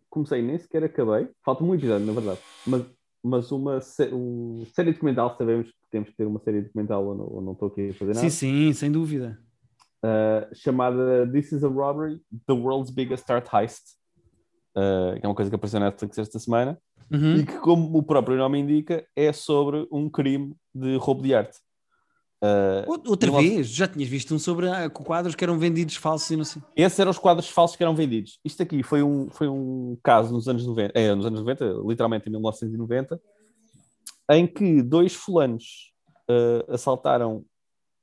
comecei nem sequer acabei, falta um episódio, na verdade, mas, mas uma, um, série documental, sabemos que temos que ter uma série documental ou não, ou não estou aqui a fazer nada. Sim, sim, sem dúvida. Uh, chamada This is a Robbery, The World's Biggest Art Heist, uh, que é uma coisa que apareceu na Netflix esta semana, uhum. e que, como o próprio nome indica, é sobre um crime de roubo de arte. Uh, Outra vez, já tinhas visto um sobre uh, quadros que eram vendidos falsos e não sei. Esses eram os quadros falsos que eram vendidos. Isto aqui foi um, foi um caso nos anos 90, é, nos anos 90, literalmente em 1990, em que dois fulanos uh, assaltaram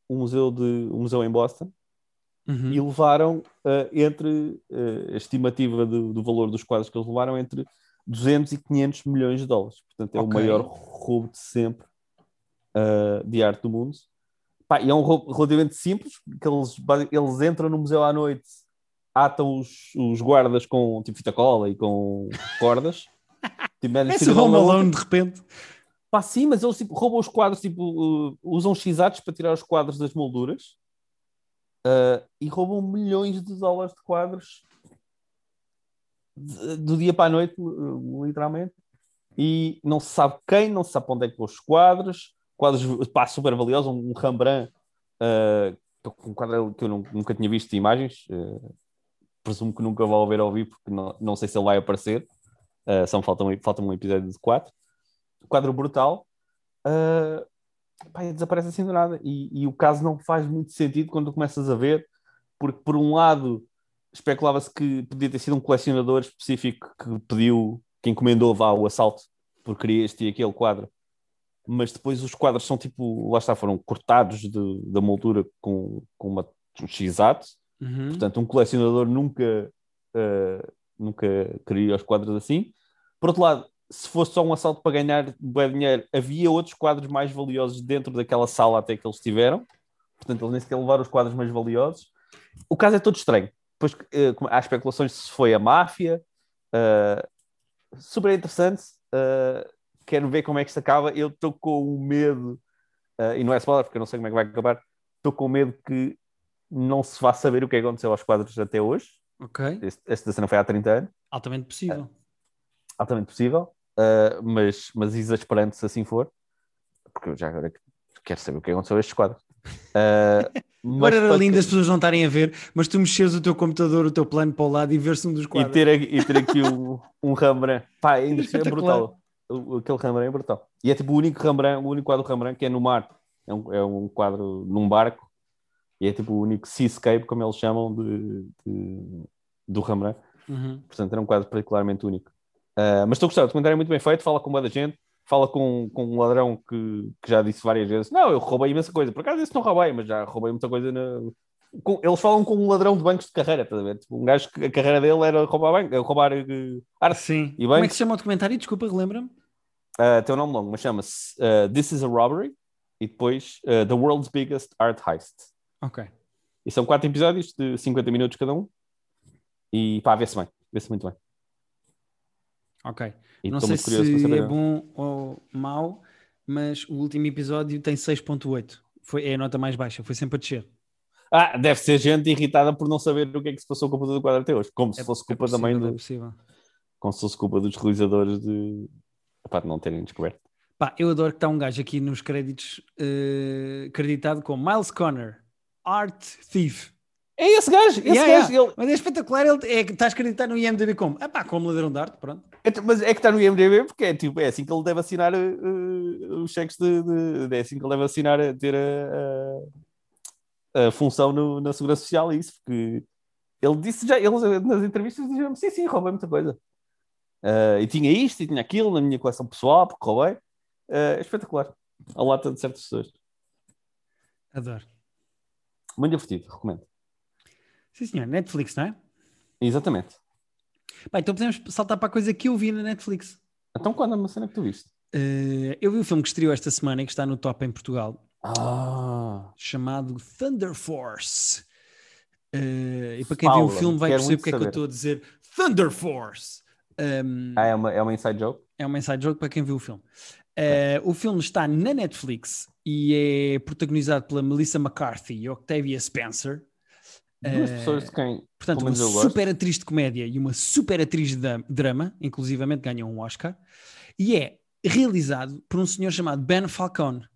um museu, de, um museu em Boston uhum. e levaram uh, entre a estimativa do, do, valor dos quadros que eles levaram entre 200 e 500 milhões de dólares. Portanto, é okay. o maior roubo de sempre de arte do mundo. Pá, e é um roubo relativamente simples, que eles, eles entram no museu à noite, atam os, os guardas com tipo fita cola e com cordas. tipo, Esse Home Alone de repente. Pá, sim, mas eles tipo, roubam os quadros, tipo, uh, usam x para tirar os quadros das molduras uh, e roubam milhões de dólares de quadros de, do dia para a noite, literalmente. E não se sabe quem, não se sabe onde é que os quadros quadros pá, super valiosos, um Rembrandt, uh, um quadro que eu nunca tinha visto de imagens, uh, presumo que nunca vou ver ao vivo, porque não, não sei se ele vai aparecer, uh, só falta um, falta um episódio de quatro. Quadro brutal, uh, pá, desaparece assim do nada, e, e o caso não faz muito sentido quando começas a ver, porque por um lado especulava-se que podia ter sido um colecionador específico que pediu, que encomendou vá o assalto, porque queria este e aquele quadro, mas depois os quadros são tipo, lá está, foram cortados de, da moldura com, com uma, um x-ato, uhum. portanto um colecionador nunca, uh, nunca queria os quadros assim. Por outro lado, se fosse só um assalto para ganhar bem dinheiro, havia outros quadros mais valiosos dentro daquela sala até que eles tiveram, portanto eles nem sequer levaram os quadros mais valiosos. O caso é todo estranho. Depois uh, há especulações se foi a máfia, uh, super interessante. Uh, quero ver como é que isto acaba. Eu estou com o medo, uh, e não é spoiler porque eu não sei como é que vai acabar, estou com medo que não se vá saber o que aconteceu aos quadros até hoje. Ok. Esta cena foi há 30 anos. Altamente possível. Uh, altamente possível, uh, mas, mas exasperante se assim for, porque eu já agora quero saber o que aconteceu a estes quadros. Uh, Agora era lindo as pessoas não estarem a ver, mas tu mexeres o teu computador, o teu plano para o lado e ver-se um dos quadros. E ter, e ter aqui um, um Rembrandt. Pá, ainda é brutal aquele Rembrandt é brutal. E é tipo o único Rembrandt, o único quadro Rembrandt que é no mar. É um, é um quadro num barco e é tipo o único seascape, como eles chamam, de, de do Rembrandt. Uhum. Portanto, era um quadro particularmente único. Uh, mas estou a gostar, o documentário é muito bem feito, fala com uma da gente, fala com, com um ladrão que, que já disse várias vezes: Não, eu roubei imensa coisa. Por acaso, isso não roubei, mas já roubei muita coisa na, com, eles falam com um ladrão de bancos de carreira, estás a ver? Tipo, um gajo que a carreira dele era roubar, banco, roubar uh, arte. Sim. E Como é que se chama o documentário? Desculpa, relembra-me. Uh, tem um nome longo, mas chama-se uh, This is a Robbery e depois uh, The World's Biggest Art Heist. Ok. E são quatro episódios de 50 minutos cada um. E pá, vê-se bem, vê-se muito bem. Ok. E não sei se é bom ou mau, mas o último episódio tem 6.8. Foi, é a nota mais baixa, foi sempre a descer. Ah, deve ser gente irritada por não saber o que é que se passou com o do quadro até hoje. Como se é, fosse culpa é possível, também do. Possível. Como se fosse culpa dos realizadores de, Epá, de não terem descoberto. Pá, eu adoro que está um gajo aqui nos créditos uh, acreditado como Miles Connor, Art Thief. É esse gajo, esse yeah, gajo. Yeah. Ele... Mas é espetacular, ele é, está acreditado no IMDB como? É pá, como ladrão de arte, pronto. É, mas é que está no IMDB porque é, tipo, é assim que ele deve assinar uh, os cheques de, de, É assim que ele deve assinar, ter a, a, a função no, na Segurança Social e isso, porque ele disse já, ele nas entrevistas dizia sim, sim, roubei muita coisa. Uh, e tinha isto e tinha aquilo na minha coleção pessoal, porque roubei. Uh, é espetacular. A lata de certas pessoas. Adoro. Muito divertido, recomendo. Sim, senhor. Netflix, não é? Exatamente. Bem, então podemos saltar para a coisa que eu vi na Netflix. Então quando é uma cena que tu viste? Uh, eu vi o filme que estreou esta semana e que está no top em Portugal. Ah. Chamado Thunder Force. Uh, e para quem viu o filme vai perceber porque saber. é que eu estou a dizer Thunder Force. Um, ah, é uma, é uma inside joke? É uma inside joke para quem viu o filme. Uh, o filme está na Netflix e é protagonizado pela Melissa McCarthy e Octavia Spencer. Duas uh, pessoas de quem. Portanto, uma super atriz de comédia e uma super atriz de drama, inclusivamente ganham um Oscar. E é realizado por um senhor chamado Ben Falcone.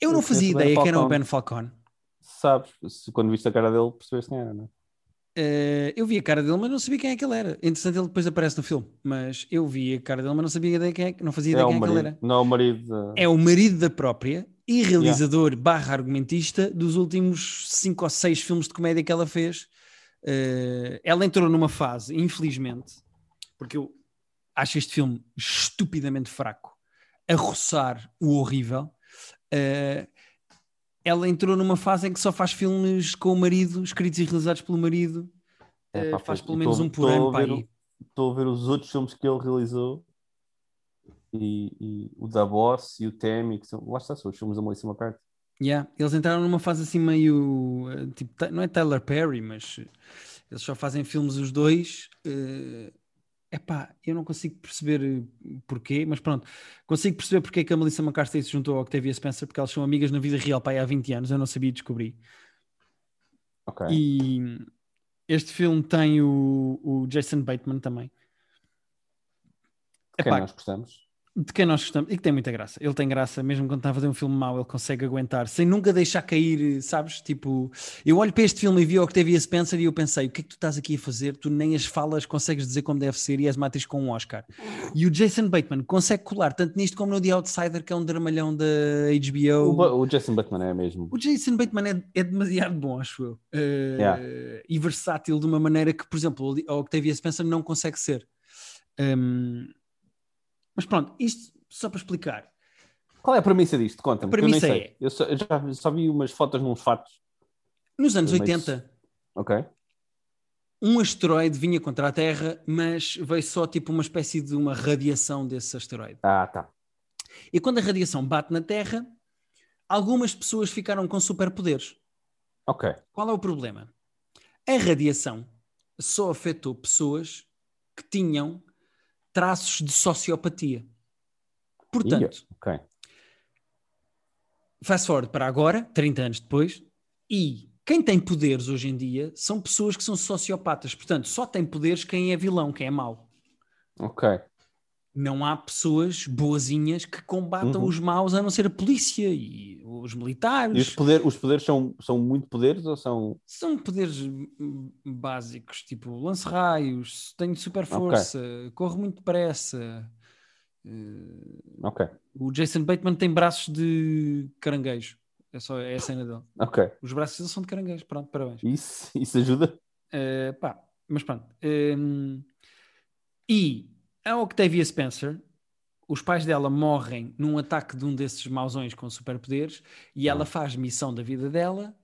Eu, não fazia ideia que era o Ben Falcone. Sabes, quando viste a cara dele, percebeste quem era, não é? Uh, eu vi a cara dele, mas não sabia quem é que ele era. Entretanto, ele depois aparece no filme. Mas eu vi a cara dele, mas não sabia ideia quem é, não fazia ideia é quem é que ele era. Não é o marido. De... É o marido da própria e realizador yeah. barra argumentista dos últimos cinco ou seis filmes de comédia que ela fez. Uh, ela entrou numa fase, infelizmente, porque eu acho este filme estupidamente fraco, a roçar o horrível. Uh, ela entrou numa fase em que só faz filmes com o marido, escritos e realizados pelo marido. É, pá, faz pelo menos tô, um por ano. Estou a ver os outros filmes que ele realizou e, e o da Boss e o Temi, que são, lá está, são os filmes da Melissa McCarthy. Yeah. Eles entraram numa fase assim meio eh, tipo, não é Tyler Perry, mas eles só fazem filmes os dois. Uh, epá, eu não consigo perceber eh, porquê, mas pronto, consigo perceber porque é que a Melissa McCarthy se juntou ao Octavia Spencer, porque elas são amigas na vida real pá, há 20 anos, eu não sabia descobrir. Ok. E este filme tem o, o Jason Bateman também. Quem Epá, nós gostamos de quem nós gostamos e que tem muita graça. Ele tem graça, mesmo quando está a fazer um filme mau, ele consegue aguentar sem nunca deixar cair, sabes? Tipo, eu olho para este filme e vi o Octavia Spencer e eu pensei: o que é que tu estás aqui a fazer? Tu nem as falas consegues dizer como deve ser e uma atriz com um Oscar. E o Jason Bateman consegue colar tanto nisto como no The Outsider, que é um dramalhão da HBO. O, o Jason Bateman é mesmo. O Jason Bateman é, é demasiado bom, acho eu. Uh, yeah. E versátil de uma maneira que, por exemplo, o Octavia Spencer não consegue ser. Um, mas pronto, isto só para explicar. Qual é a premissa disto? Conta-me. A premissa eu é. Eu, só, eu já só vi umas fotos nos fatos. Nos anos 80. Ok. Um asteroide vinha contra a Terra, mas veio só tipo uma espécie de uma radiação desse asteroide. Ah, tá. E quando a radiação bate na Terra, algumas pessoas ficaram com superpoderes. Ok. Qual é o problema? A radiação só afetou pessoas que tinham traços de sociopatia. Portanto, okay. fast forward para agora, 30 anos depois, e quem tem poderes hoje em dia são pessoas que são sociopatas. Portanto, só tem poderes quem é vilão, quem é mau. Ok não há pessoas boazinhas que combatam uhum. os maus a não ser a polícia e os militares. E os, poder, os poderes são, são muito poderes ou são. São poderes básicos, tipo lance-raios, tenho super força, okay. corro muito depressa. Ok. O Jason Bateman tem braços de caranguejo. É só é a cena dele. Ok. Os braços dele são de caranguejo. Pronto, parabéns. Isso, isso ajuda? Uh, pá, mas pronto. Um, e a Octavia Spencer, os pais dela morrem num ataque de um desses mausões com superpoderes e ela ah. faz missão da vida dela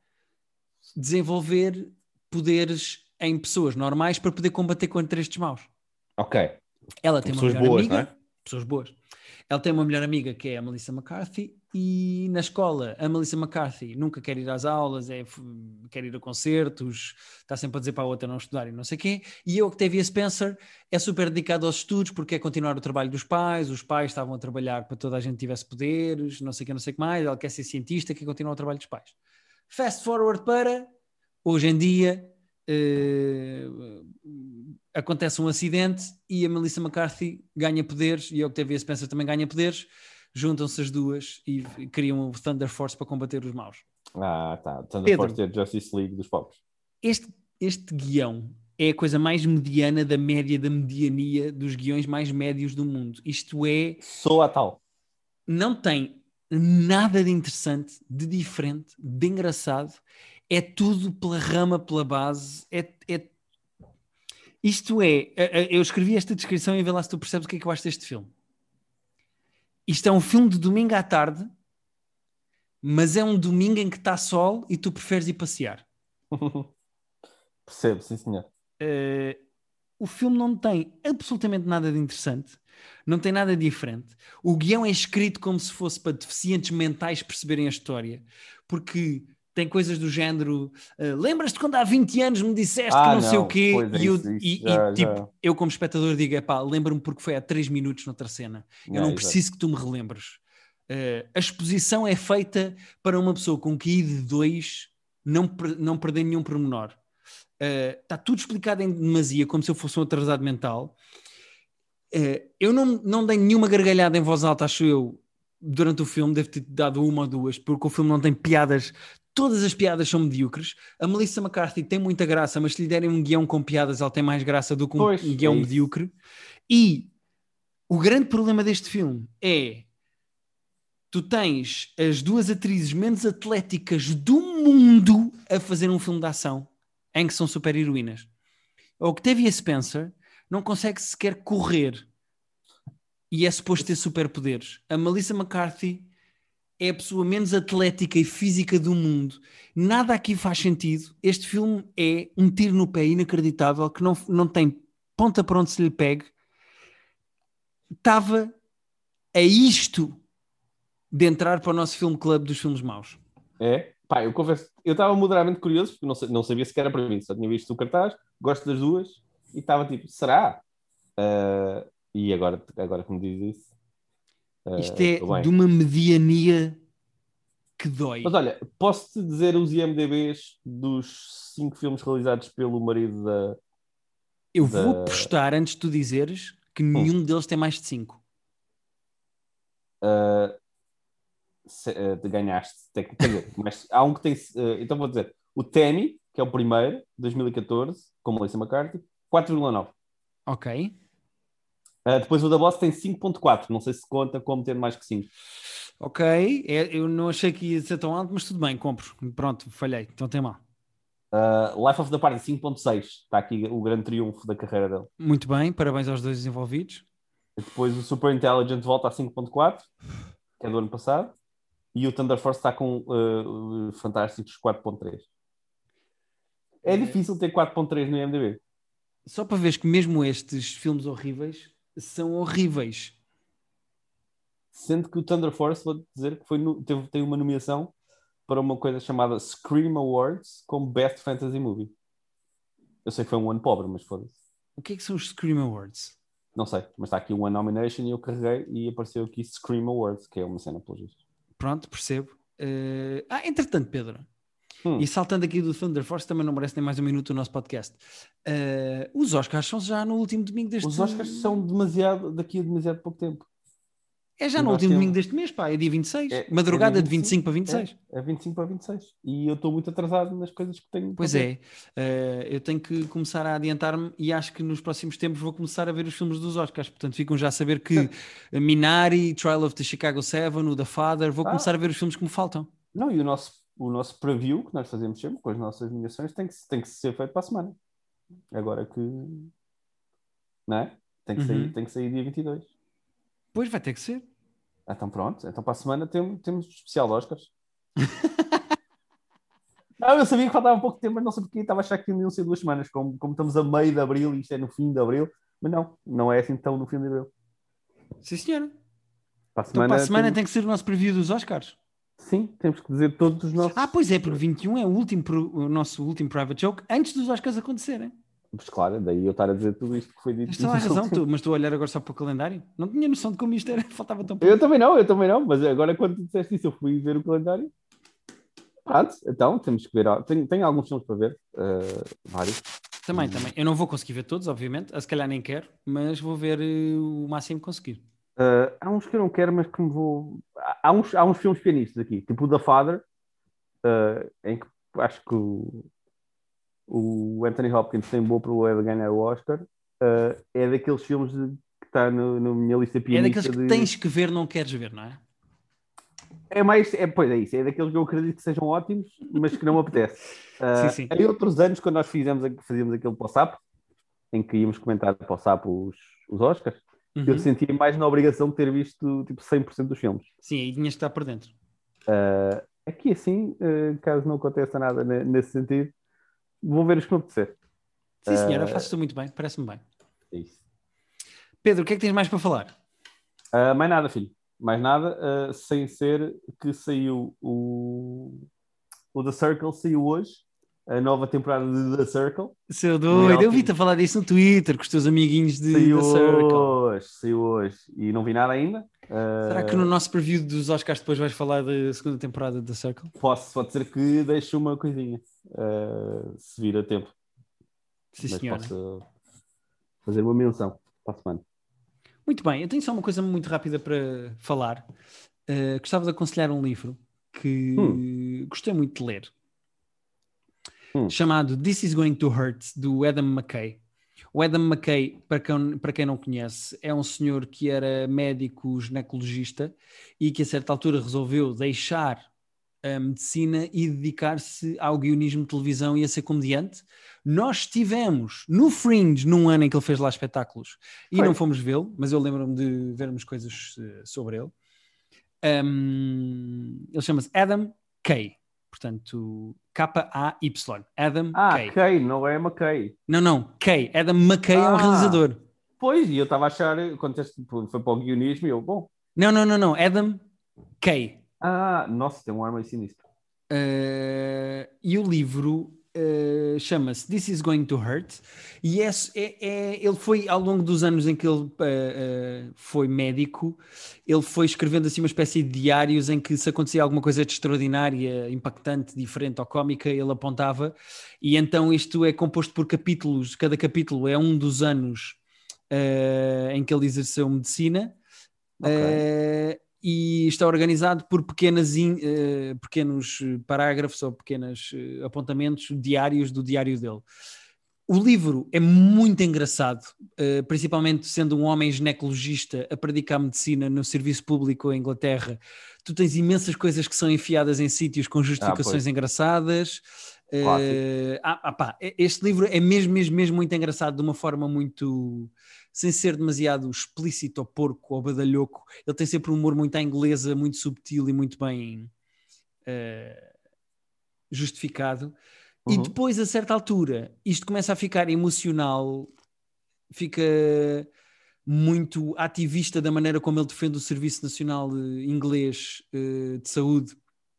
desenvolver poderes em pessoas normais para poder combater contra estes maus. Ok. Ela tem pessoas uma boas, amiga, não é? pessoas boas. Ela tem uma melhor amiga que é a Melissa McCarthy e na escola a Melissa McCarthy nunca quer ir às aulas, é, quer ir a concertos, está sempre a dizer para a outra não estudar e não sei o quê. E eu, Octavia Spencer, é super dedicado aos estudos porque é continuar o trabalho dos pais, os pais estavam a trabalhar para toda a gente tivesse poderes, não sei o que, não sei o que mais, ela quer ser cientista, quer continuar o trabalho dos pais. Fast forward para hoje em dia, uh, acontece um acidente e a Melissa McCarthy ganha poderes e a Octavia Spencer também ganha poderes, juntam-se as duas e criam o Thunder Force para combater os maus. Ah, tá. Thunder Pedro, Force é a Justice League dos pobres. Este, este guião é a coisa mais mediana da média da mediania dos guiões mais médios do mundo. Isto é. Sou a tal. Não tem nada de interessante, de diferente, de engraçado. É tudo pela rama, pela base. É, é isto é, eu escrevi esta descrição e vê lá se tu percebes o que é que eu acho deste filme. Isto é um filme de domingo à tarde, mas é um domingo em que está sol e tu preferes ir passear. Percebo, sim senhor. Uh, o filme não tem absolutamente nada de interessante, não tem nada diferente. O guião é escrito como se fosse para deficientes mentais perceberem a história, porque tem coisas do género. Uh, Lembras-te quando há 20 anos me disseste ah, que não, não, sei o quê? É e, eu, isso, e, já, e tipo, eu, como espectador, digo: é pá, lembro-me porque foi há 3 minutos noutra cena. Eu não, não preciso que tu me relembres. Uh, a exposição é feita para uma pessoa com QI de 2 não, não perder nenhum pormenor. Está uh, tudo explicado em demasia, como se eu fosse um atrasado mental. Uh, eu não, não dei nenhuma gargalhada em voz alta, acho eu, durante o filme. Devo ter dado uma ou duas, porque o filme não tem piadas. Todas as piadas são medíocres. A Melissa McCarthy tem muita graça, mas se lhe derem um guião com piadas, ela tem mais graça do que um, pois, guião é medíocre. E o grande problema deste filme é tu tens as duas atrizes menos atléticas do mundo a fazer um filme de ação em que são super heroínas. O Octavia Spencer não consegue sequer correr e é suposto ter superpoderes. A Melissa McCarthy é a pessoa menos atlética e física do mundo. Nada aqui faz sentido. Este filme é um tiro no pé inacreditável que não, não tem ponta para onde se lhe pegue. Estava a isto de entrar para o nosso filme club dos filmes maus. É? Pá, eu confesso, eu estava moderadamente curioso, porque não, não sabia se era para mim, só tinha visto o cartaz, gosto das duas, e estava tipo, será? Uh, e agora, agora me diz isso. Uh, Isto é de uma mediania que dói. Mas olha, posso-te dizer os IMDBs dos cinco filmes realizados pelo marido da. Eu da... vou postar antes de tu dizeres que hum. nenhum hum. deles tem mais de cinco. Uh, se, uh, ganhaste, quer dizer, mas há um que tem. Uh, então vou dizer: o Temi, que é o primeiro, 2014, com Melissa McCarthy, 4,9. Ok. Uh, depois o da Boss tem 5,4. Não sei se conta como ter mais que 5. Ok, é, eu não achei que ia ser tão alto, mas tudo bem, compro. Pronto, falhei, então tem mal. Uh, Life of the Party 5.6, está aqui o grande triunfo da carreira dele. Muito bem, parabéns aos dois envolvidos. Depois o Super Intelligent volta a 5.4, que é do ano passado. E o Thunder Force está com uh, fantásticos 4.3. É, é difícil ter 4.3 no IMDb. Só para ver que mesmo estes filmes horríveis são horríveis. Sendo que o Thunder Force, vou dizer que foi no, teve, tem uma nomeação para uma coisa chamada Scream Awards como Best Fantasy Movie. Eu sei que foi um ano pobre, mas foda-se. O que é que são os Scream Awards? Não sei, mas está aqui uma nomination e eu carreguei e apareceu aqui Scream Awards, que é uma cena pelo justo. Pronto, percebo. Uh... Ah, entretanto, Pedro, hum. e saltando aqui do Thunder Force, também não merece nem mais um minuto o nosso podcast. Uh, os Oscars são já no último domingo deste Os Oscars são demasiado, daqui a demasiado pouco tempo. É já no último domingo deste mês, pá, é dia 26. É, Madrugada é 25, de 25 para 26. É, é 25 para 26. E eu estou muito atrasado nas coisas que tenho. Pois é, uh, eu tenho que começar a adiantar-me e acho que nos próximos tempos vou começar a ver os filmes dos Oscars. Portanto, ficam já a saber que Minari, Trial of the Chicago 7, o The Father, vou ah. começar a ver os filmes que me faltam. Não, e o nosso, o nosso preview que nós fazemos sempre com as nossas nomeações tem que, tem que ser feito para a semana. Agora que. Não é? Tem que, uhum. sair, tem que sair dia 22. Pois vai ter que ser. Então pronto, então para a semana temos, temos especial de Oscars. não, eu sabia que faltava pouco tempo, mas não sei porque estava a achar que iam ser duas semanas, como, como estamos a meio de abril e isto é no fim de abril, mas não, não é assim tão no fim de abril. Sim, senhora. Para a semana, então, para a semana tem que ser o nosso preview dos Oscars. Sim, temos que dizer todos os nossos. Ah, pois é, porque 21 é o, último, o nosso último private joke antes dos Oscars acontecerem. Mas claro, daí eu estar a dizer tudo isto que foi dito. Mas a razão, tu, mas estou a olhar agora só para o calendário. Não tinha noção de como isto era, faltava tão pouco. Eu também não, eu também não, mas agora quando disseste isso, eu fui ver o calendário. Pronto, então temos que ver. Tenho, tenho alguns filmes para ver, uh, vários. Também, também. Eu não vou conseguir ver todos, obviamente, se calhar nem quero, mas vou ver uh, o máximo que conseguir. Uh, há uns que eu não quero, mas que me vou. Há uns, há uns filmes pianistas aqui, tipo o The Father, em que acho que o, o Anthony Hopkins tem boa probabilidade de ganhar o Oscar. Uh, é daqueles filmes de, que está na minha lista pianista. É daqueles que de... tens que ver, não queres ver, não é? É mais, é, pois é isso, é daqueles que eu acredito que sejam ótimos, mas que não me apetece. Uh, sim, sim. Em outros anos, quando nós fizemos, fazíamos aquele pós-up, em que íamos comentar pós-up os, os Oscars, uhum. eu sentia mais na obrigação de ter visto tipo 100% dos filmes. Sim, aí tinhas que estar por dentro. Uh, aqui assim, uh, caso não aconteça nada nesse sentido, vou ver os que me apetecer. Sim, senhora, uh, faço muito bem, parece-me bem. É isso. Pedro, o que é que tens mais para falar? Uh, mais nada, filho. Mais nada, sem ser que saiu o, o The Circle, saiu hoje a nova temporada de The Circle. Seu doido, eu vi-te a falar disso no Twitter com os teus amiguinhos de saiu The Circle. Hoje, saiu hoje e não vi nada ainda. Uh... Será que no nosso preview dos Oscars depois vais falar da segunda temporada The Circle? Posso, pode ser que deixe uma coisinha, uh, se vir a tempo. Sim, Mas senhora. posso fazer uma menção para a semana. Muito bem, eu tenho só uma coisa muito rápida para falar. Uh, gostava de aconselhar um livro que hum. gostei muito de ler hum. chamado This is Going to Hurt, do Adam McKay. O Adam McKay, para quem, para quem não conhece, é um senhor que era médico ginecologista e que a certa altura resolveu deixar a medicina e dedicar-se ao guionismo de televisão e a ser comediante. Nós estivemos no Fringe num ano em que ele fez lá espetáculos e Foi. não fomos vê-lo, mas eu lembro-me de vermos coisas uh, sobre ele. Um, ele chama-se Adam Kay. Portanto, K-A-Y. Adam ah, Kay. Kay, não é McKay. Não, não, Kay. Adam McKay ah, é um ah, realizador. Pois, e eu estava a achar, quando foi para o guionismo, eu, bom. Não, não, não, não. Adam Kay. Ah, nossa, tem um arma aí sinistro. Uh, e o livro uh, chama-se This is Going to Hurt, e é, é, é, ele foi, ao longo dos anos em que ele uh, foi médico, ele foi escrevendo assim uma espécie de diários em que se acontecia alguma coisa de extraordinária, impactante, diferente ou cómica, ele apontava, e então isto é composto por capítulos, cada capítulo é um dos anos em que ele exerceu medicina. Okay e está organizado por pequenas in, uh, pequenos parágrafos ou pequenos uh, apontamentos diários do diário dele. O livro é muito engraçado, uh, principalmente sendo um homem ginecologista a predicar medicina no serviço público em Inglaterra. Tu tens imensas coisas que são enfiadas em sítios com justificações ah, engraçadas. Ah, ah, pá, este livro é mesmo, mesmo, mesmo muito engraçado de uma forma muito sem ser demasiado explícito ou porco ou badalhoco. Ele tem sempre um humor muito à inglesa, muito subtil e muito bem uh, justificado. Uhum. E depois, a certa altura, isto começa a ficar emocional, fica muito ativista da maneira como ele defende o Serviço Nacional Inglês uh, de Saúde.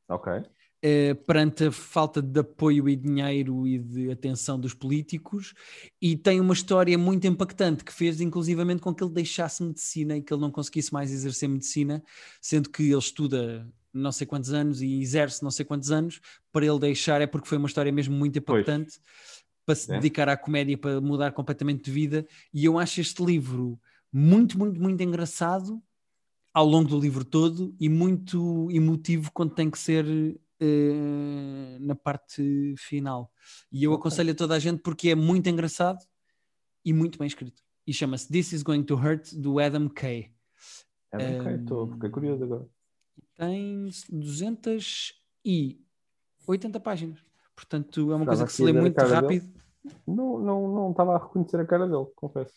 Ok. Eh, perante a falta de apoio e dinheiro e de atenção dos políticos, e tem uma história muito impactante que fez inclusivamente com que ele deixasse medicina e que ele não conseguisse mais exercer medicina, sendo que ele estuda não sei quantos anos e exerce não sei quantos anos, para ele deixar é porque foi uma história mesmo muito impactante pois. para se é. dedicar à comédia, para mudar completamente de vida, e eu acho este livro muito, muito, muito engraçado ao longo do livro todo e muito emotivo quando tem que ser uh, na parte final. E eu okay. aconselho a toda a gente porque é muito engraçado e muito bem escrito. E chama-se This is Going to Hurt, do Adam Kay. Adam um, Kay, estou fiquei curioso agora. Tem 280 páginas. Portanto, é uma Estava coisa que se lê muito rápido. Dele. Não, não, não estava a reconhecer a cara dele, confesso.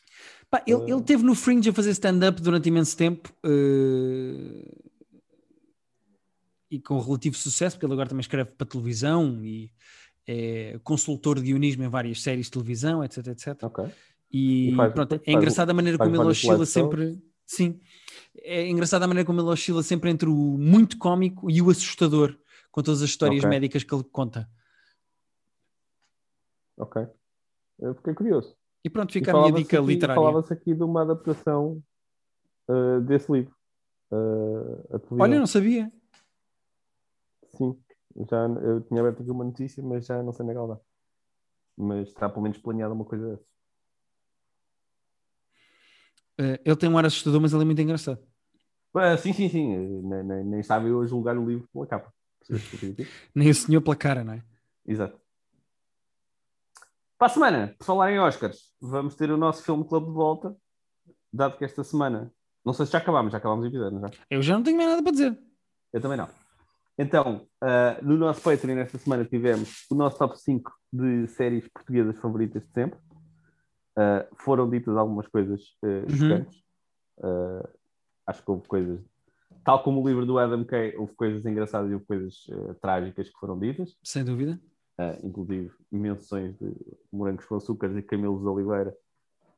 Pá, ele, uh... ele teve no Fringe a fazer stand-up durante imenso tempo. Uh e com relativo sucesso, porque ele agora também escreve para televisão e é consultor de guionismo em várias séries de televisão, etc, etc. Ok. E, e faz, pronto, é engraçado a maneira como ele oscila sempre. Sim, é engraçado a maneira como ele oscila sempre entre o muito cómico e o assustador, com todas as histórias okay. médicas que ele conta. Ok. Eu fiquei curioso. E pronto, fica e a minha dica aqui, literária. Falava-se aqui de uma adaptação uh, desse livro. Uh, Olha, não sabia. Sim, já, eu tinha aberto aqui uma notícia, mas já não sei onde é que ela dá. Mas está pelo menos planeada uma coisa dessa. Uh, ele tem um ar assustador, mas ele é muito engraçado. Uh, sim, sim, sim. Nem, nem, nem sabe eu julgar o livro pela capa. nem o senhor pela cara, não é? Exato. Para a semana, por falar em Oscars, vamos ter o nosso filme clube de volta, dado que esta semana, não sei se já acabámos, já acabámos o episódio, já? Eu já não tenho mais nada para dizer. Eu também não. Então, uh, no nosso Patreon esta semana tivemos o nosso top 5 de séries portuguesas favoritas de sempre. Uh, foram ditas algumas coisas uh, chocantes. Uhum. acho que houve coisas, tal como o livro do Adam Kay, houve coisas engraçadas e houve coisas trágicas que foram ditas. Sem dúvida. uh, inclusive menções de morangos com açúcar e camelos de oliveira,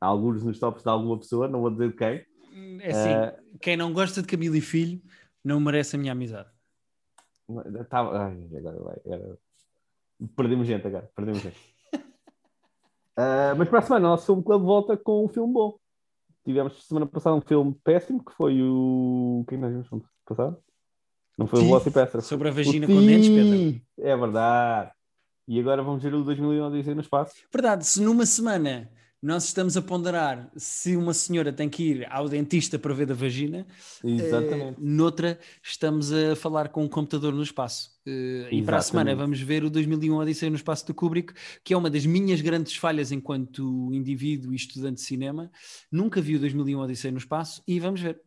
alguns nos tops de alguma pessoa, não vou dizer de quem. É assim, uh, quem não gosta de Camilo e Filho não merece a minha amizade. Ai, agora vai. Agora... Perdemos gente agora, perdemos gente. uh, mas para a semana, o nosso filme club volta com um filme bom. Tivemos semana passada um filme péssimo que foi o. Quem nós vimos passada? Não foi o Velocipastor. Sobre a vagina com dentes, Pedro. É verdade. E agora vamos ver o 2011 no espaço. Verdade, se numa semana nós estamos a ponderar se uma senhora tem que ir ao dentista para ver da vagina, Exatamente. Uh, noutra estamos a falar com um computador no espaço. Uh, e para a semana vamos ver o 2001 Odisseia no Espaço do Kubrick, que é uma das minhas grandes falhas enquanto indivíduo e estudante de cinema. Nunca vi o 2001 Odisseia no Espaço e vamos ver.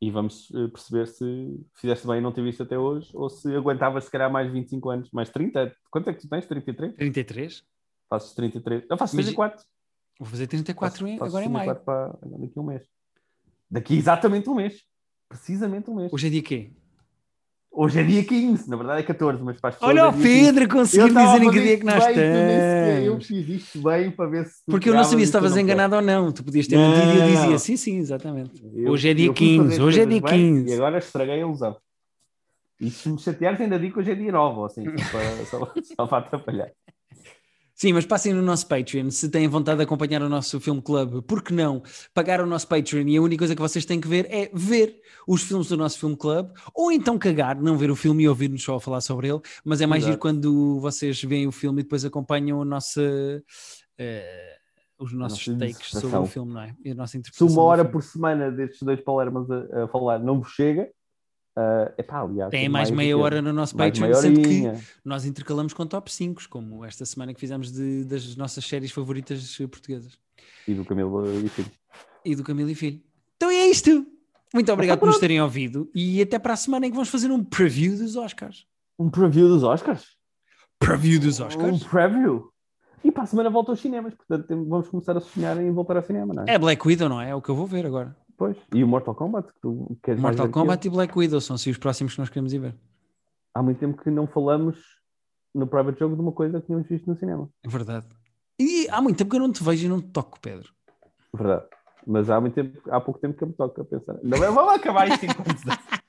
E vamos uh, perceber se fizeste bem não ter visto até hoje ou se aguentavas se calhar mais 25 anos, mais 30. Quanto é que tu tens? 33? 33. Faço 33. Eu faço 34. Vou fazer 34 faço, faço agora em maio. Para, daqui a um mês. Daqui exatamente um mês. Precisamente um mês. Hoje é dia quê? Hoje é dia 15, na verdade é 14, mas pessoas. Olha é o Pedro conseguiu dizer em que dia que nós estamos. Eu fiz isto bem para ver se. Porque eu não sabia se estavas enganado ou não. Tu podias ter mentido e eu dizia sim, sim, exatamente. Eu, hoje é dia 15, hoje é dia 15. e agora estraguei a ilusão. E se me chateares, ainda digo que hoje é dia 9, assim, só para, só, só para atrapalhar. Sim, mas passem no nosso Patreon se têm vontade de acompanhar o nosso Filme Club. Por que não pagar o nosso Patreon e a única coisa que vocês têm que ver é ver os filmes do nosso Filme Club ou então cagar, não ver o filme e ouvir-nos só a falar sobre ele. Mas é mais Exato. giro quando vocês veem o filme e depois acompanham a nossa. Uh, os nossos takes sobre o filme, não é? E a nossa interpretação. Se uma hora por semana destes dois palermas a, a falar não vos chega, Uh, epá, aliás, Tem mais, mais meia hora no nosso Patreon, sendo que nós intercalamos com top 5, como esta semana que fizemos de, das nossas séries favoritas portuguesas. E do Camilo e Filho. E do Camilo e Filho. Então é isto. Muito obrigado por nos terem ouvido e até para a semana em que vamos fazer um preview dos Oscars. Um preview dos Oscars? Preview dos Oscars? Um preview? E para a semana volta aos cinemas, portanto vamos começar a sonhar em voltar ao cinema, não é? É Black Widow, não é? É o que eu vou ver agora. Pois. E o Mortal Kombat? Que tu queres Mortal Kombat e Black Widow são assim os próximos que nós queremos ir ver. Há muito tempo que não falamos no Private Jogo de uma coisa que tínhamos visto no cinema. É verdade. E há muito tempo que eu não te vejo e não te toco, Pedro. Verdade. Mas há muito tempo, há pouco tempo que eu me toco a pensar. Não, vamos acabar isto enquanto